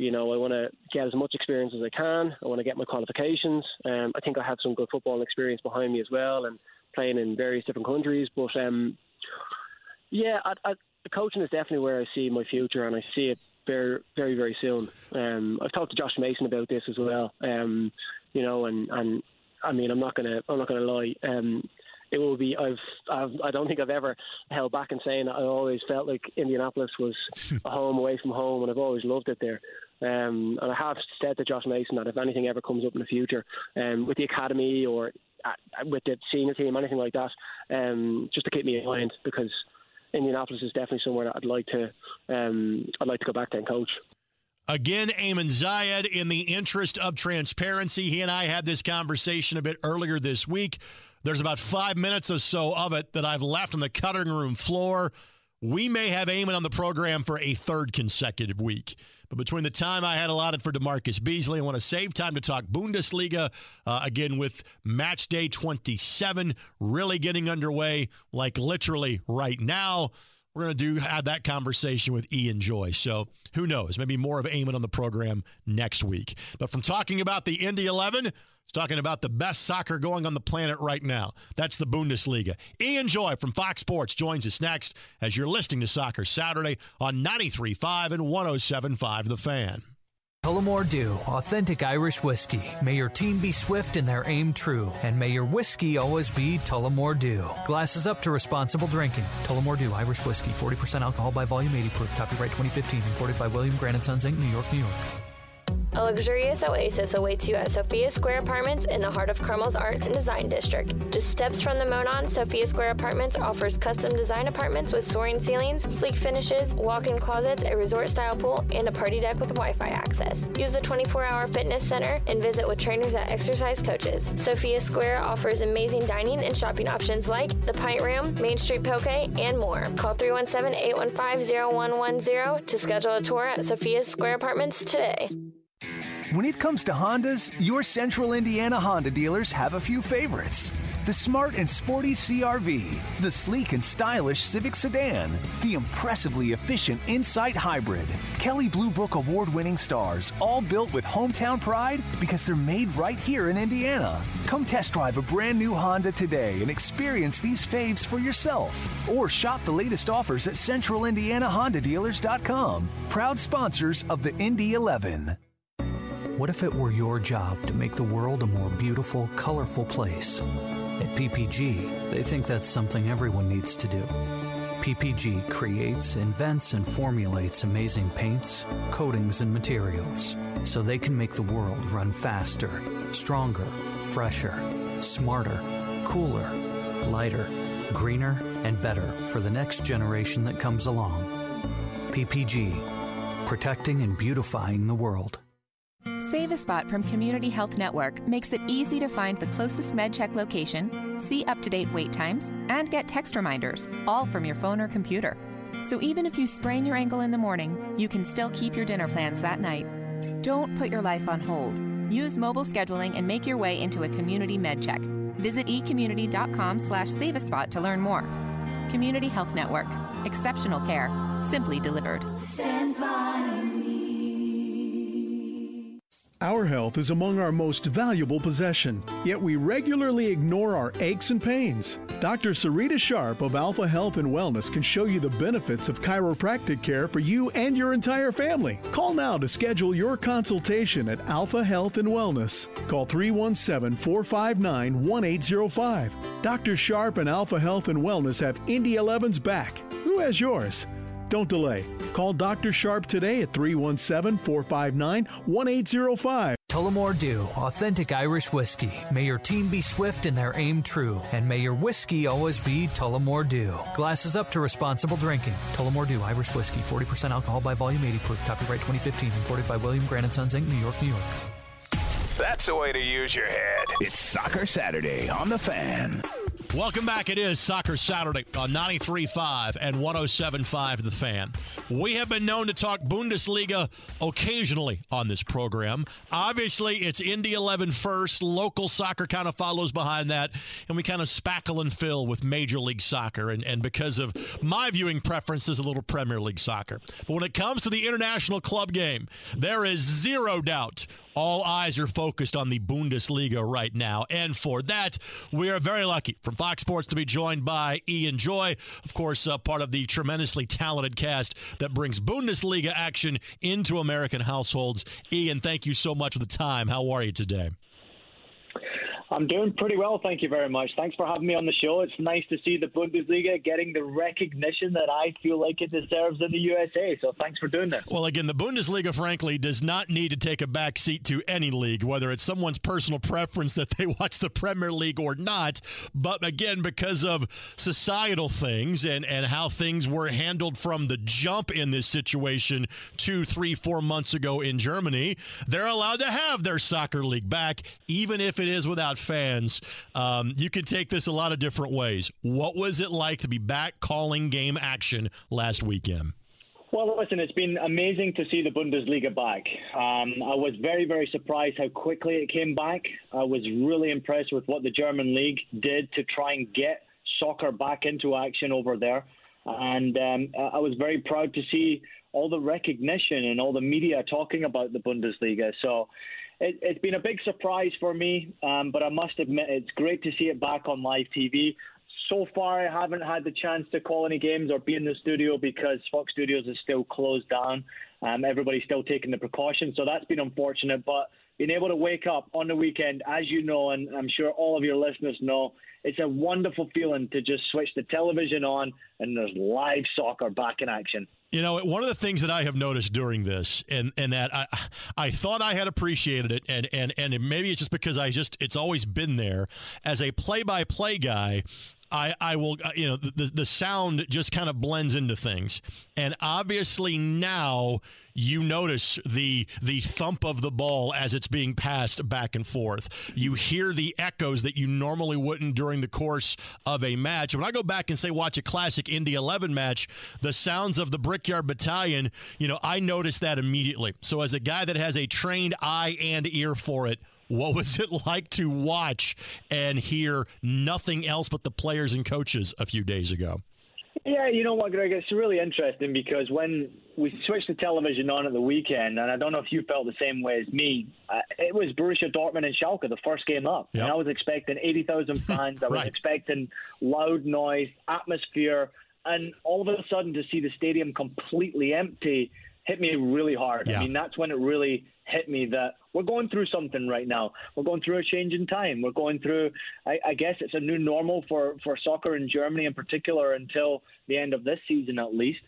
you know, I want to get as much experience as I can. I want to get my qualifications. Um, I think I have some good football experience behind me as well, and playing in various different countries. But um, yeah, I, I, coaching is definitely where I see my future, and I see it very, very, very soon. Um, I've talked to Josh Mason about this as well. Um, you know, and and I mean, I'm not gonna, I'm not gonna lie. Um, it will be. I've, I've, I don't think I've ever held back in saying I always felt like Indianapolis was <laughs> a home away from home, and I've always loved it there. Um, and I have said to Josh Mason that if anything ever comes up in the future, um, with the academy or with the senior team, anything like that, um, just to keep me in mind because Indianapolis is definitely somewhere that I'd like to um, I'd like to go back to and coach. Again, Eamon Zayed, in the interest of transparency, he and I had this conversation a bit earlier this week. There's about five minutes or so of it that I've left on the cutting room floor. We may have Eamon on the program for a third consecutive week. But between the time I had allotted for DaMarcus Beasley, I want to save time to talk Bundesliga uh, again with match day 27 really getting underway, like literally right now. We're going to do have that conversation with Ian Joy. So who knows? Maybe more of Eamon on the program next week. But from talking about the Indy 11 it's talking about the best soccer going on the planet right now. That's the Bundesliga. Ian Joy from Fox Sports joins us next as you're listening to Soccer Saturday on 93.5 and 107.5 The Fan. Tullamore Dew, authentic Irish whiskey. May your team be swift and their aim true, and may your whiskey always be Tullamore Dew. Glasses up to responsible drinking. Tullamore Dew, Irish whiskey, 40% alcohol by volume, 80 proof. Copyright 2015, imported by William Grant & Sons Inc., New York, New York. A luxurious oasis awaits you at Sophia Square Apartments in the heart of Carmel's Arts and Design District. Just steps from the Monon, Sophia Square Apartments offers custom design apartments with soaring ceilings, sleek finishes, walk-in closets, a resort-style pool, and a party deck with Wi-Fi access. Use the 24-hour fitness center and visit with trainers at Exercise Coaches. Sophia Square offers amazing dining and shopping options like the Pint Room, Main Street Poke, and more. Call 317-815-0110 to schedule a tour at Sophia Square Apartments today. When it comes to Hondas, your Central Indiana Honda dealers have a few favorites. The smart and sporty CRV, the sleek and stylish Civic sedan, the impressively efficient Insight Hybrid, Kelley Blue Book award winning stars, all built with hometown pride because they're made right here in Indiana. Come test drive a brand new Honda today and experience these faves for yourself. Or shop the latest offers at centralindianahondadealers.com. Proud sponsors of the Indy 11. What if it were your job to make the world a more beautiful, colorful place? At PPG, they think that's something everyone needs to do. PPG creates, invents, and formulates amazing paints, coatings, and materials so they can make the world run faster, stronger, fresher, smarter, cooler, lighter, greener, and better for the next generation that comes along. PPG, protecting and beautifying the world. Save a Spot from Community Health Network makes it easy to find the closest MedCheck location, see up to date wait times, and get text reminders, all from your phone or computer. So even if you sprain your ankle in the morning, you can still keep your dinner plans that night. Don't put your life on hold. Use mobile scheduling and make your way into a community MedCheck. Visit ecommunity.com slash saveaspot to learn more. Community Health Network. Exceptional care. Simply delivered. Stand by Our health is among our most valuable possession, yet we regularly ignore our aches and pains. Dr. Sarita Sharp of Alpha Health and Wellness can show you the benefits of chiropractic care for you and your entire family. Call now to schedule your consultation at Alpha Health and Wellness. Call 317 459 1805. Dr. Sharp and Alpha Health and Wellness have Indy 11's back. Who has yours? Don't delay. Call Dr. Sharp today at 317 459 1805. Tullamore Dew, authentic Irish whiskey. May your team be swift and their aim true. And may your whiskey always be Tullamore Dew. Glasses up to responsible drinking. Tullamore Dew, Irish whiskey, 40% alcohol by volume, 80 proof. Copyright 2015. Imported by William Grant & Sons, Inc., New York, New York. That's the way to use your head. It's Soccer Saturday on the fan. Welcome back. It is Soccer Saturday on 93.5 and 107.5 The Fan. We have been known to talk Bundesliga occasionally on this program. Obviously, it's Indy 11 first. Local soccer kind of follows behind that. And we kind of spackle and fill with Major League Soccer. And, and because of my viewing preferences, a little Premier League Soccer. But when it comes to the international club game, there is zero doubt all eyes are focused on the Bundesliga right now. And for that, we are very lucky from Fox Sports to be joined by Ian Joy, of course, uh, part of the tremendously talented cast that brings Bundesliga action into American households. Ian, thank you so much for the time. How are you today? I'm doing pretty well, thank you very much. Thanks for having me on the show. It's nice to see the Bundesliga getting the recognition that I feel like it deserves in the USA. So thanks for doing this. Well, again, the Bundesliga, frankly, does not need to take a back seat to any league, whether it's someone's personal preference that they <laughs> watch the Premier League or not. But again, because of societal things and, and how things were handled from the jump in this situation two, three, four months ago in Germany, they're allowed to have their soccer league back, even if it is without fans. Um, you could take this a lot of different ways. What was it like to be back calling game action last weekend? Well, listen, it's been amazing to see the Bundesliga back. Um, I was very, very surprised how quickly it came back. I was really impressed with what the German league did to try and get soccer back into action over there. And um, I was very proud to see all the recognition and all the media talking about the Bundesliga. So it, has been a big surprise for me, um, but I must admit it's great to see it back on live TV. So far, I haven't had the chance to call any games or be in the studio because Fox Studios is still closed down. Um, everybody's still taking the precautions, so that's been unfortunate. But being able to wake up on the weekend, as you know, and I'm sure all of your listeners know, it's a wonderful feeling to just switch the television on and there's live soccer back in action. You know, one of the things that I have noticed during this, and and that I I thought I had appreciated it, and and and maybe it's just because I just it's always been there as a play by play guy. I, I will, uh, you know, the, the sound just kind of blends into things. And obviously now you notice the the thump of the ball as it's being passed back and forth. You hear the echoes that you normally wouldn't during the course of a match. When I go back and say watch a classic Indy 11 match, the sounds of the Brickyard Battalion, you know, I notice that immediately. So as a guy that has a trained eye and ear for it, what was it like to watch and hear nothing else but the players and coaches a few days ago? Yeah, you know what, Greg? It's really interesting because when we switched the television on at the weekend, and I don't know if you felt the same way as me, uh, it was Borussia Dortmund and Schalke, the first game up. Yep. And I was expecting 80,000 <laughs> fans. I was right. expecting loud noise, atmosphere, and all of a sudden to see the stadium completely empty hit me really hard. Yeah. I mean, that's when it really hit me that we're going through something right now. We're going through a change in time. We're going through, I, I guess it's a new normal for, for soccer in Germany in particular until the end of this season at least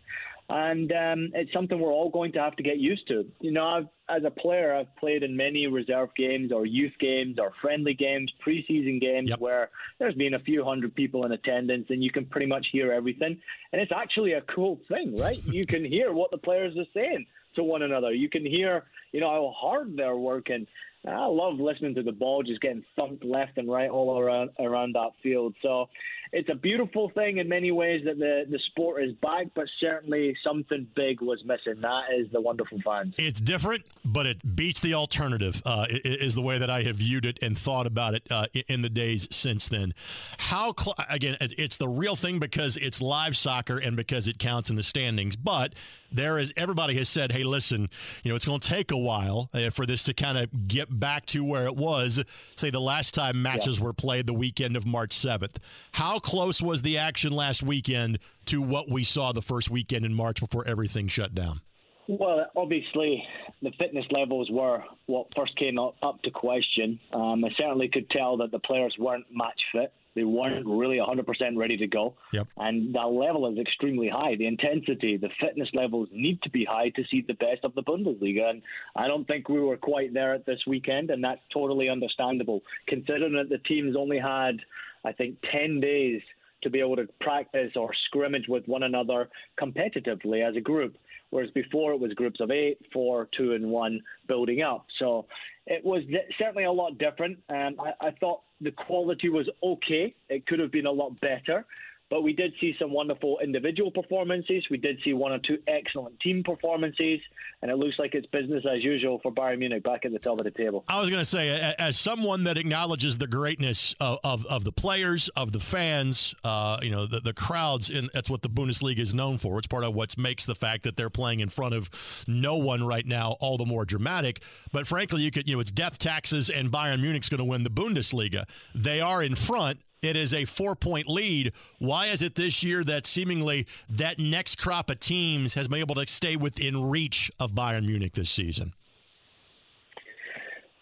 and um, it's something we're all going to have to get used to. You know, I've, as a player, I've played in many reserve games or youth games or friendly games, preseason games yep. where there's been a few hundred people in attendance and you can pretty much hear everything. And it's actually a cool thing, right? <laughs> you can hear what the players are saying to one another. You can hear, you know, how hard they're working. I love listening to the ball just getting thumped left and right all around around that field. So it's a beautiful thing in many ways that the, the sport is back, but certainly something big was missing. That is the wonderful fans. It's different, but it beats the alternative, uh, is the way that I have viewed it and thought about it uh, in the days since then. How, cl- again, it's the real thing because it's live soccer and because it counts in the standings, but there is, everybody has said, hey, listen, you know, it's going to take a while uh, for this to kind of get back to where it was, say, the last time matches yeah. were played the weekend of March 7th. How close was the action last weekend to what we saw the first weekend in March before everything shut down? Well, obviously, the fitness levels were what first came up, up to question. Um, I certainly could tell that the players weren't match fit. They weren't really 100% ready to go. Yep. And that level is extremely high. The intensity, the fitness levels need to be high to see the best of the Bundesliga. And I don't think we were quite there at this weekend, and that's totally understandable, considering that the teams only had I think, 10 days to be able to practice or scrimmage with one another competitively as a group. Whereas before it was groups of eight, four, two, and one building up. So it was certainly a lot different. Um, I, I thought the quality was okay. It could have been a lot better. But we did see some wonderful individual performances. We did see one or two excellent team performances, and it looks like it's business as usual for Bayern Munich back at the top of the table. I was going to say, as someone that acknowledges the greatness of, of, of the players, of the fans, uh, you know, the, the crowds, and that's what the Bundesliga is known for. It's part of what makes the fact that they're playing in front of no one right now all the more dramatic. But frankly, you could, you know, it's death taxes, and Bayern Munich's going to win the Bundesliga. They are in front it is a four point lead. Why is it this year that seemingly that next crop of teams has been able to stay within reach of Bayern Munich this season?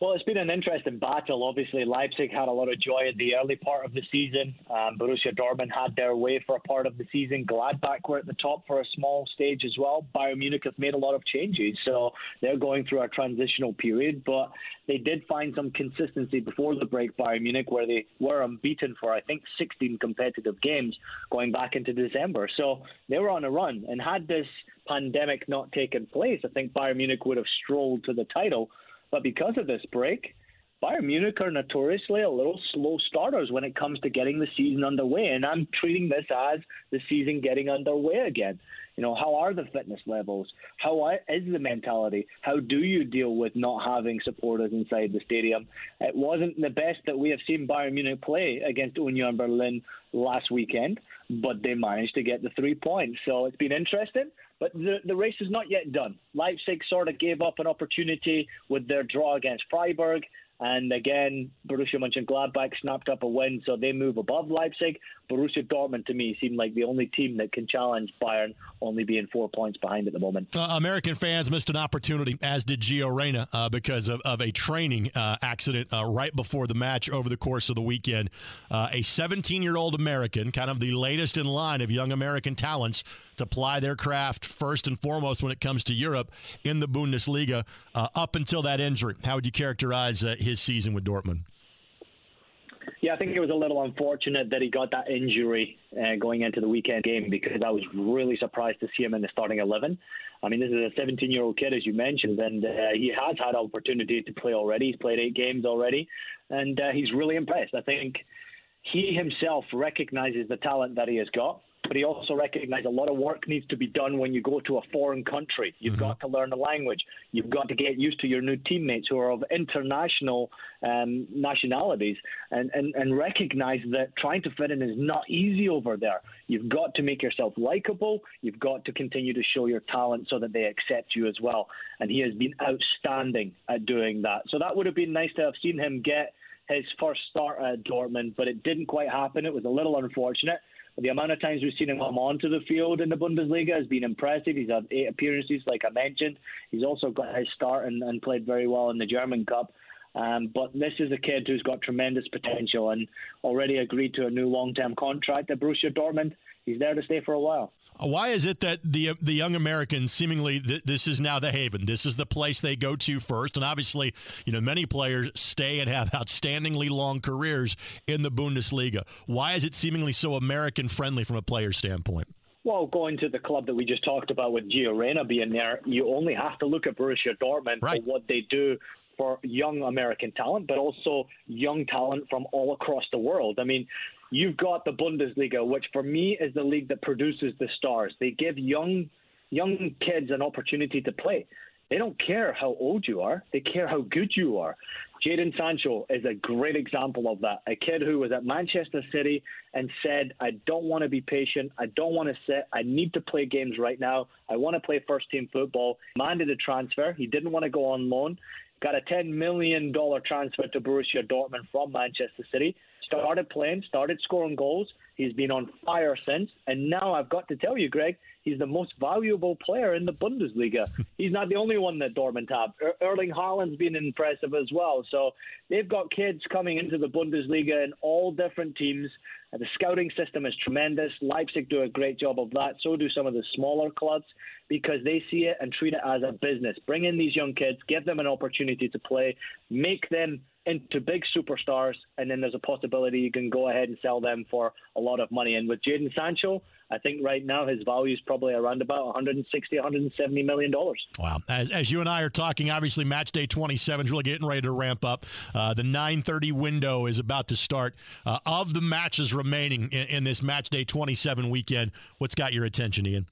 Well, it's been an interesting battle. Obviously, Leipzig had a lot of joy at the early part of the season. Um, Borussia Dortmund had their way for a part of the season. Gladbach were at the top for a small stage as well. Bayern Munich have made a lot of changes, so they're going through a transitional period. But they did find some consistency before the break, Bayern Munich, where they were unbeaten for, I think, 16 competitive games going back into December. So they were on a run. And had this pandemic not taken place, I think Bayern Munich would have strolled to the title but because of this break, Bayern Munich are notoriously a little slow starters when it comes to getting the season underway. And I'm treating this as the season getting underway again. You know, how are the fitness levels? How is the mentality? How do you deal with not having supporters inside the stadium? It wasn't the best that we have seen Bayern Munich play against Union Berlin last weekend, but they managed to get the three points. So it's been interesting. But the, the race is not yet done. Leipzig sort of gave up an opportunity with their draw against Freiburg. And again, Borussia Mönchengladbach snapped up a win, so they move above Leipzig. Borussia Dortmund, to me, seem like the only team that can challenge Bayern, only being four points behind at the moment. Uh, American fans missed an opportunity, as did Gio Reyna, uh, because of, of, a training uh, accident uh, right before the match over the course of the weekend. Uh, a 17 year old American, kind of the latest in line of young American talents to ply their craft first and foremost when it comes to Europe in the Bundesliga, uh, up until that injury. How would you characterize his season with Dortmund? Yeah, I think it was a little unfortunate that he got that injury uh, going into the weekend game because I was really surprised to see him in the starting 11. I mean, this is a 17 year old kid, as you mentioned, and uh, he has had opportunity to play already. He's played eight games already, and uh, he's really impressed. I think he himself recognizes the talent that he has got but he also recognized a lot of work needs to be done when you go to a foreign country. You've mm-hmm. got to learn the language. You've got to get used to your new teammates who are of international um, nationalities and, and, and recognize that trying to fit in is not easy over there. You've got to make yourself likable. You've got to continue to show your talent so that they accept you as well. And he has been outstanding at doing that. So that would have been nice to have seen him get his first start at Dortmund, but it didn't quite happen. It was a little unfortunate. The amount of times we've seen him come onto the field in the Bundesliga has been impressive. He's had eight appearances, like I mentioned. He's also got his start and, and played very well in the German Cup. Um, but this is a kid who's got tremendous potential and already agreed to a new long-term contract at Borussia Dortmund. He's there to stay for a while. Why is it that the the young Americans seemingly th- this is now the haven? This is the place they go to first, and obviously, you know, many players stay and have outstandingly long careers in the Bundesliga. Why is it seemingly so American friendly from a player standpoint? Well, going to the club that we just talked about with Gio Reyna being there, you only have to look at Borussia Dortmund right. for what they do for young American talent, but also young talent from all across the world. I mean, you've got the Bundesliga, which for me is the league that produces the stars. They give young young kids an opportunity to play. They don't care how old you are; they care how good you are. Jadon Sancho is a great example of that. A kid who was at Manchester City and said, I don't want to be patient. I don't want to sit. I need to play games right now. I want to play first team football. Demanded a transfer. He didn't want to go on loan got a $10 million transfer to Borussia Dortmund from Manchester City, started playing, started scoring goals. He's been on fire since. And now I've got to tell you, Greg, he's the most valuable player in the Bundesliga. <laughs> he's not the only one that Dortmund have. Er- Erling Haaland's been impressive as well. So they've got kids coming into the Bundesliga in all different teams. The scouting system is tremendous. Leipzig do a great job of that. So do some of the smaller clubs because they see it and treat it as a business. Bring in these young kids, give them an opportunity to play, make them into big superstars, and then there's a possibility you can go ahead and sell them for a lot of money. And with Jadon Sancho, I think right now his value is probably around about 160, 170 million dollars. Wow! As, as, you and I are talking, obviously match day 27 is really getting ready to ramp up. Uh, the 9:30 window is about to start. Uh, of the matches remaining in, in this match day 27 weekend, what's got your attention, Ian?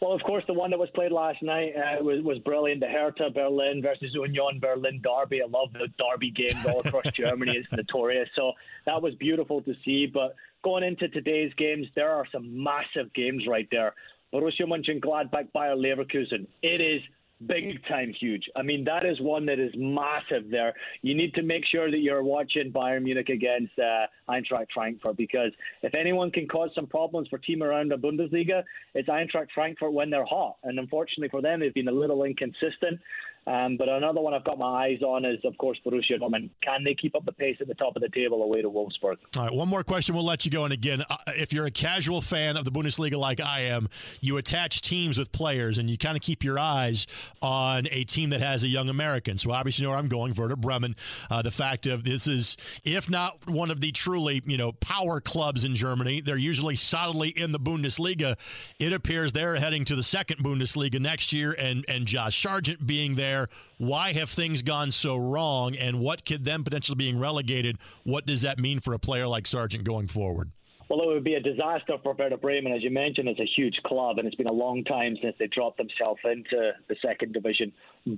Well, of course, the one that was played last night uh, was, was brilliant. The Hertha Berlin versus Union Berlin derby. I love the derby games all across <laughs> Germany. It's notorious. So that was beautiful to see. But going into today's games, there are some massive games right there. Borussia Mönchengladbach, Bayer Leverkusen. It is big time huge. I mean, that is one that is massive there. You need to make sure that you're watching Bayern Munich against uh, Eintracht Frankfurt because if anyone can cause some problems for team around the Bundesliga, it's Eintracht Frankfurt when they're hot. And unfortunately for them, they've been a little inconsistent. Um, but another one I've got my eyes on is, of course, Borussia Dortmund. Can they keep up the pace at the top of the table away to Wolfsburg? All right, one more question. We'll let you go. And again, uh, if you're a casual fan of the Bundesliga like I am, you attach teams with players, and you kind of keep your eyes on a team that has a young American. So obviously, you know where I'm going. Werder Bremen. Uh, the fact of this is, if not one of the truly, you know, power clubs in Germany, they're usually solidly in the Bundesliga. It appears they're heading to the second Bundesliga next year, and and Josh Sargent being there there. Why have things gone so wrong? And what could them potentially being relegated? What does that mean for a player like Sargent going forward? Well, it would be a disaster for Werder Bremen. As you mentioned, it's a huge club, and it's been a long time since they dropped themselves into the second division.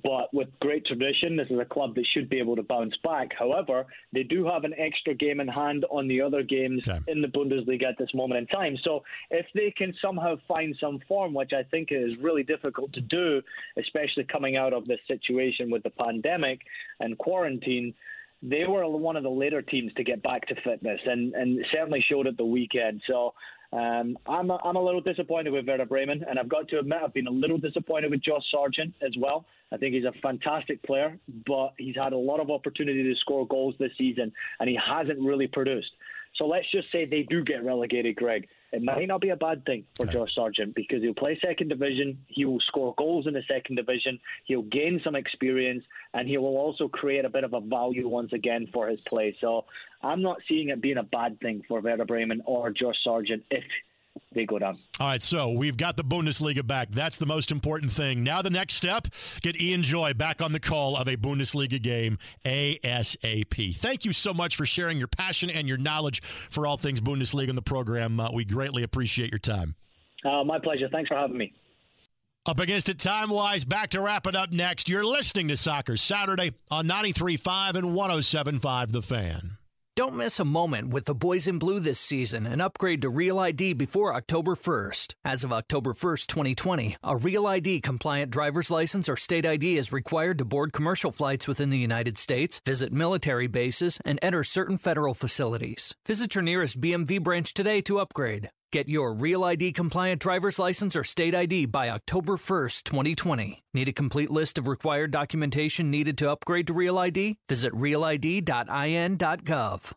But with great tradition, this is a club that should be able to bounce back. However, they do have an extra game in hand on the other games okay. in the Bundesliga at this moment in time. So if they can somehow find some form, which I think is really difficult to do, especially coming out of this situation with the pandemic and quarantine, they were one of the later teams to get back to fitness, and and certainly showed at the weekend. So um, I'm a, I'm a little disappointed with Werder Bremen, and I've got to admit I've been a little disappointed with Josh Sargent as well. I think he's a fantastic player, but he's had a lot of opportunity to score goals this season, and he hasn't really produced. So let's just say they do get relegated, Greg it might not be a bad thing for okay. Josh Sargent because he'll play second division, he will score goals in the second division, he'll gain some experience, and he will also create a bit of a value once again for his play. So I'm not seeing it being a bad thing for Werder Bremen or Josh Sargent if they go down. All right, so we've got the Bundesliga back. That's the most important thing. Now the next step, get Ian Joy back on the call of a Bundesliga game ASAP. Thank you so much for sharing your passion and your knowledge for all things Bundesliga in the program. Uh, we greatly appreciate your time. Uh, my pleasure. Thanks for having me. Up against it time wise, back to wrap it up next. You're listening to Soccer Saturday on 93.5 and 107.5 The Fan. Don't miss a moment with the boys in blue this season and upgrade to Real ID before October 1st. As of October 1st, 2020, a Real ID compliant driver's license or state ID is required to board commercial flights within the United States, visit military bases, and enter certain federal facilities. Visit your nearest BMV branch today to upgrade. Get your Real ID compliant driver's license or state ID by October 1st, 2020. Need a complete list of required documentation needed to upgrade to Real ID? Visit realid.in.gov.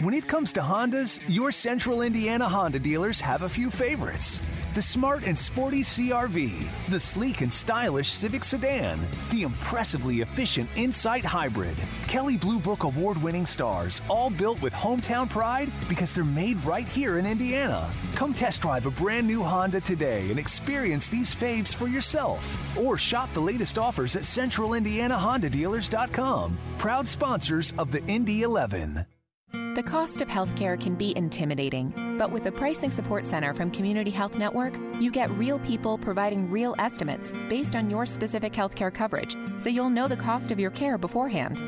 When it comes to Hondas, your central Indiana Honda dealers have a few favorites. The smart and sporty CRV, the sleek and stylish Civic sedan, the impressively efficient Insight Hybrid, Kelley Blue Book award winning stars, all built with hometown pride because they're made right here in Indiana. Come test drive a brand new Honda today and experience these faves for yourself. Or shop the latest offers at centralindianahondadealers.com. Proud sponsors of the Indy 11. The cost of healthcare can be intimidating, but with the Pricing Support Center from Community Health Network, you get real people providing real estimates based on your specific healthcare coverage, so you'll know the cost of your care beforehand.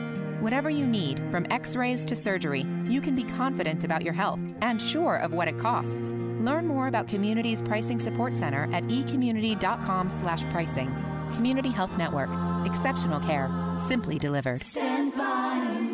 Whatever you need, from x rays to surgery, you can be confident about your health and sure of what it costs. Learn more about Community's Pricing Support Center at ecommunity.com slash pricing. Community Health Network. Exceptional care. Simply delivered. Stand by.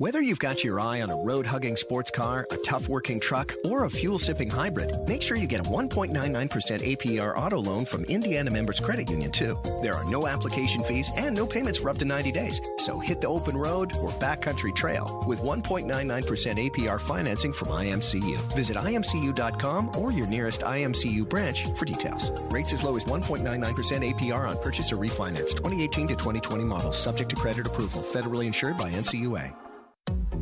Whether you've got your eye on a road hugging sports car, a tough working truck, or a fuel sipping hybrid, make sure you get a 1.99% APR auto loan from Indiana Members Credit Union, too. There are no application fees and no payments for up to 90 days. So hit the open road or backcountry trail with 1.99% APR financing from IMCU. Visit imcu.com or your nearest IMCU branch for details. Rates as low as 1.99% APR on purchase or refinance 2018 to 2020 models, subject to credit approval, federally insured by NCUA.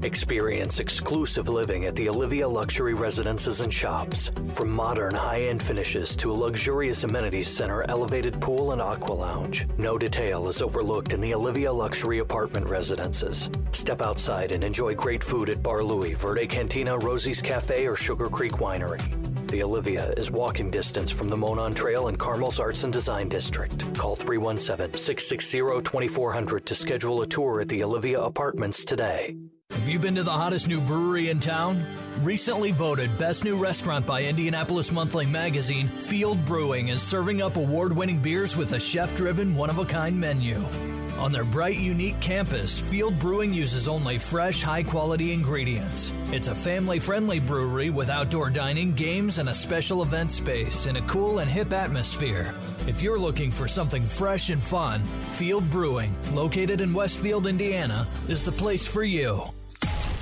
Experience exclusive living at the Olivia Luxury Residences and Shops. From modern high end finishes to a luxurious amenities center, elevated pool, and aqua lounge, no detail is overlooked in the Olivia Luxury Apartment Residences. Step outside and enjoy great food at Bar Louie, Verde Cantina, Rosie's Cafe, or Sugar Creek Winery. The Olivia is walking distance from the Monon Trail and Carmel's Arts and Design District. Call 317 660 2400 to schedule a tour at the Olivia Apartments today. Have you been to the hottest new brewery in town? Recently voted Best New Restaurant by Indianapolis Monthly Magazine, Field Brewing is serving up award winning beers with a chef driven, one of a kind menu. On their bright, unique campus, Field Brewing uses only fresh, high quality ingredients. It's a family friendly brewery with outdoor dining, games, and a special event space in a cool and hip atmosphere. If you're looking for something fresh and fun, Field Brewing, located in Westfield, Indiana, is the place for you.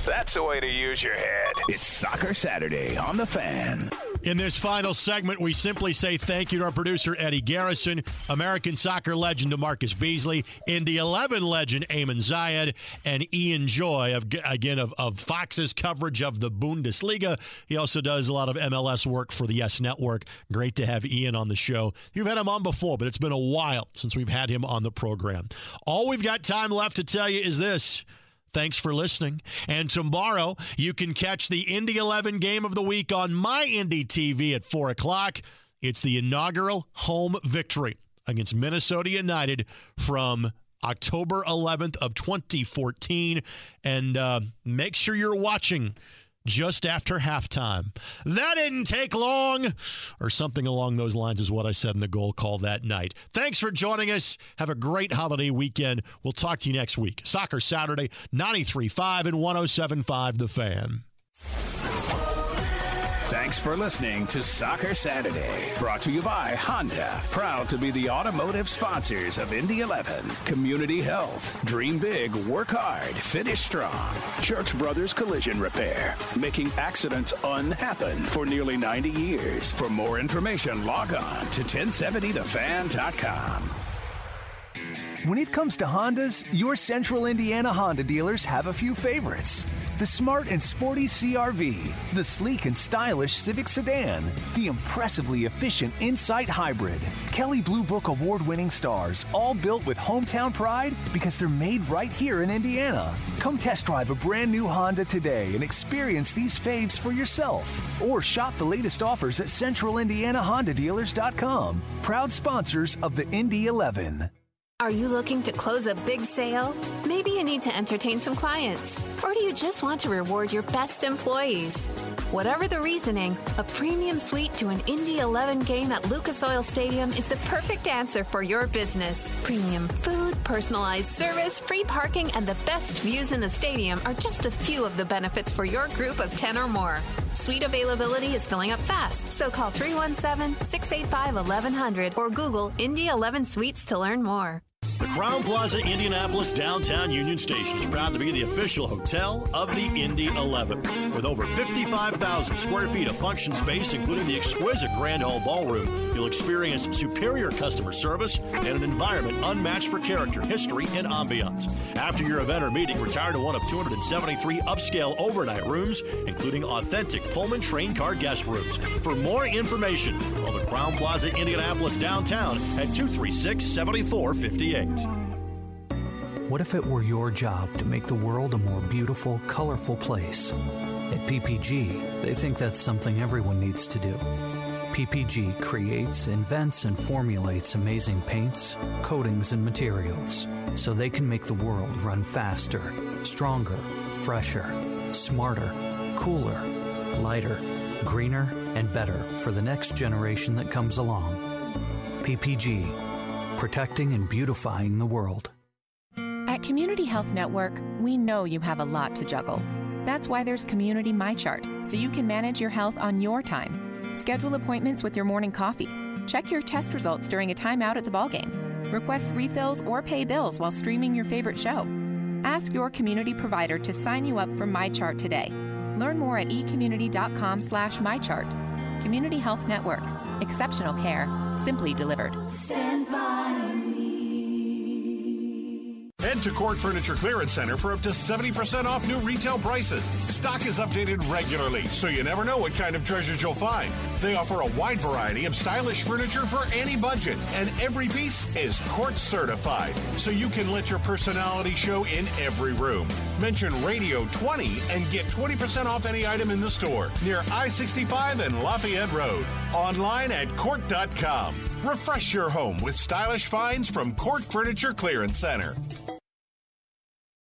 That's the way to use your head. It's Soccer Saturday on The Fan. In this final segment, we simply say thank you to our producer, Eddie Garrison, American soccer legend DaMarcus Beasley, Indy 11 legend Eamon Zayed, and Ian Joy, of, again, of, of Fox's coverage of the Bundesliga. He also does a lot of MLS work for the Yes Network. Great to have Ian on the show. You've had him on before, but it's been a while since we've had him on the program. All we've got time left to tell you is this. Thanks for listening. And tomorrow, you can catch the Indy 11 game of the week on my Indy TV at 4 o'clock. It's the inaugural home victory against Minnesota United from October 11th of 2014. And uh, make sure you're watching just after halftime. That didn't take long, or something along those lines is what I said in the goal call that night. Thanks for joining us. Have a great holiday weekend. We'll talk to you next week. Soccer Saturday, 93.5 and 107.5 The Fan. Thanks for listening to Soccer Saturday, brought to you by Honda, proud to be the automotive sponsors of Indy 11, Community Health, Dream Big, Work Hard, Finish Strong, Church Brothers Collision Repair, making accidents unhappen for nearly 90 years. For more information, log on to 1070thefan.com. When it comes to Hondas, your central Indiana Honda dealers have a few favorites. The smart and sporty CRV, the sleek and stylish Civic sedan, the impressively efficient Insight Hybrid, Kelley Blue Book award winning stars, all built with hometown pride because they're made right here in Indiana. Come test drive a brand new Honda today and experience these faves for yourself. Or shop the latest offers at centralindianahondadealers.com. Proud sponsors of the Indy 11. Are you looking to close a big sale? Maybe you need to entertain some clients. Or do you just want to reward your best employees? Whatever the reasoning, a premium suite to an Indy 11 game at Lucas Oil Stadium is the perfect answer for your business. Premium food, personalized service, free parking, and the best views in the stadium are just a few of the benefits for your group of 10 or more. Suite availability is filling up fast, so call 317 685 1100 or Google Indy 11 Suites to learn more. The Crowne Plaza Indianapolis downtown Union Station is proud to be the official hotel of the Indy 11. With over 55,000 square feet of function space, including the exquisite Grand Hall Ballroom, you'll experience superior customer service and an environment unmatched for character, history, and ambiance. After your event or meeting, retire to one of 273 upscale overnight rooms, including authentic Pullman train car guest rooms. For more information, call the Crowne Plaza Indianapolis downtown at 236 7458. What if it were your job to make the world a more beautiful, colorful place? At PPG, they think that's something everyone needs to do. PPG creates, invents, and formulates amazing paints, coatings, and materials so they can make the world run faster, stronger, fresher, smarter, cooler, lighter, greener, and better for the next generation that comes along. PPG, protecting and beautifying the world. At Community Health Network, we know you have a lot to juggle. That's why there's Community MyChart, so you can manage your health on your time. Schedule appointments with your morning coffee. Check your test results during a timeout at the ballgame. Request refills or pay bills while streaming your favorite show. Ask your community provider to sign you up for MyChart today. Learn more at ecommunity.com slash MyChart. Community Health Network. Exceptional care. Simply delivered. Stand by me. Head to CORT Furniture Clearance Center for up to 70% off new retail prices. Stock is updated regularly, so you never know what kind of treasures you'll find. They offer a wide variety of stylish furniture for any budget, and every piece is CORT certified, so you can let your personality show in every room. Mention Radio 20 and get 20% off any item in the store near I 65 and Lafayette Road. Online at cort.com. Refresh your home with stylish finds from CORT Furniture Clearance Center.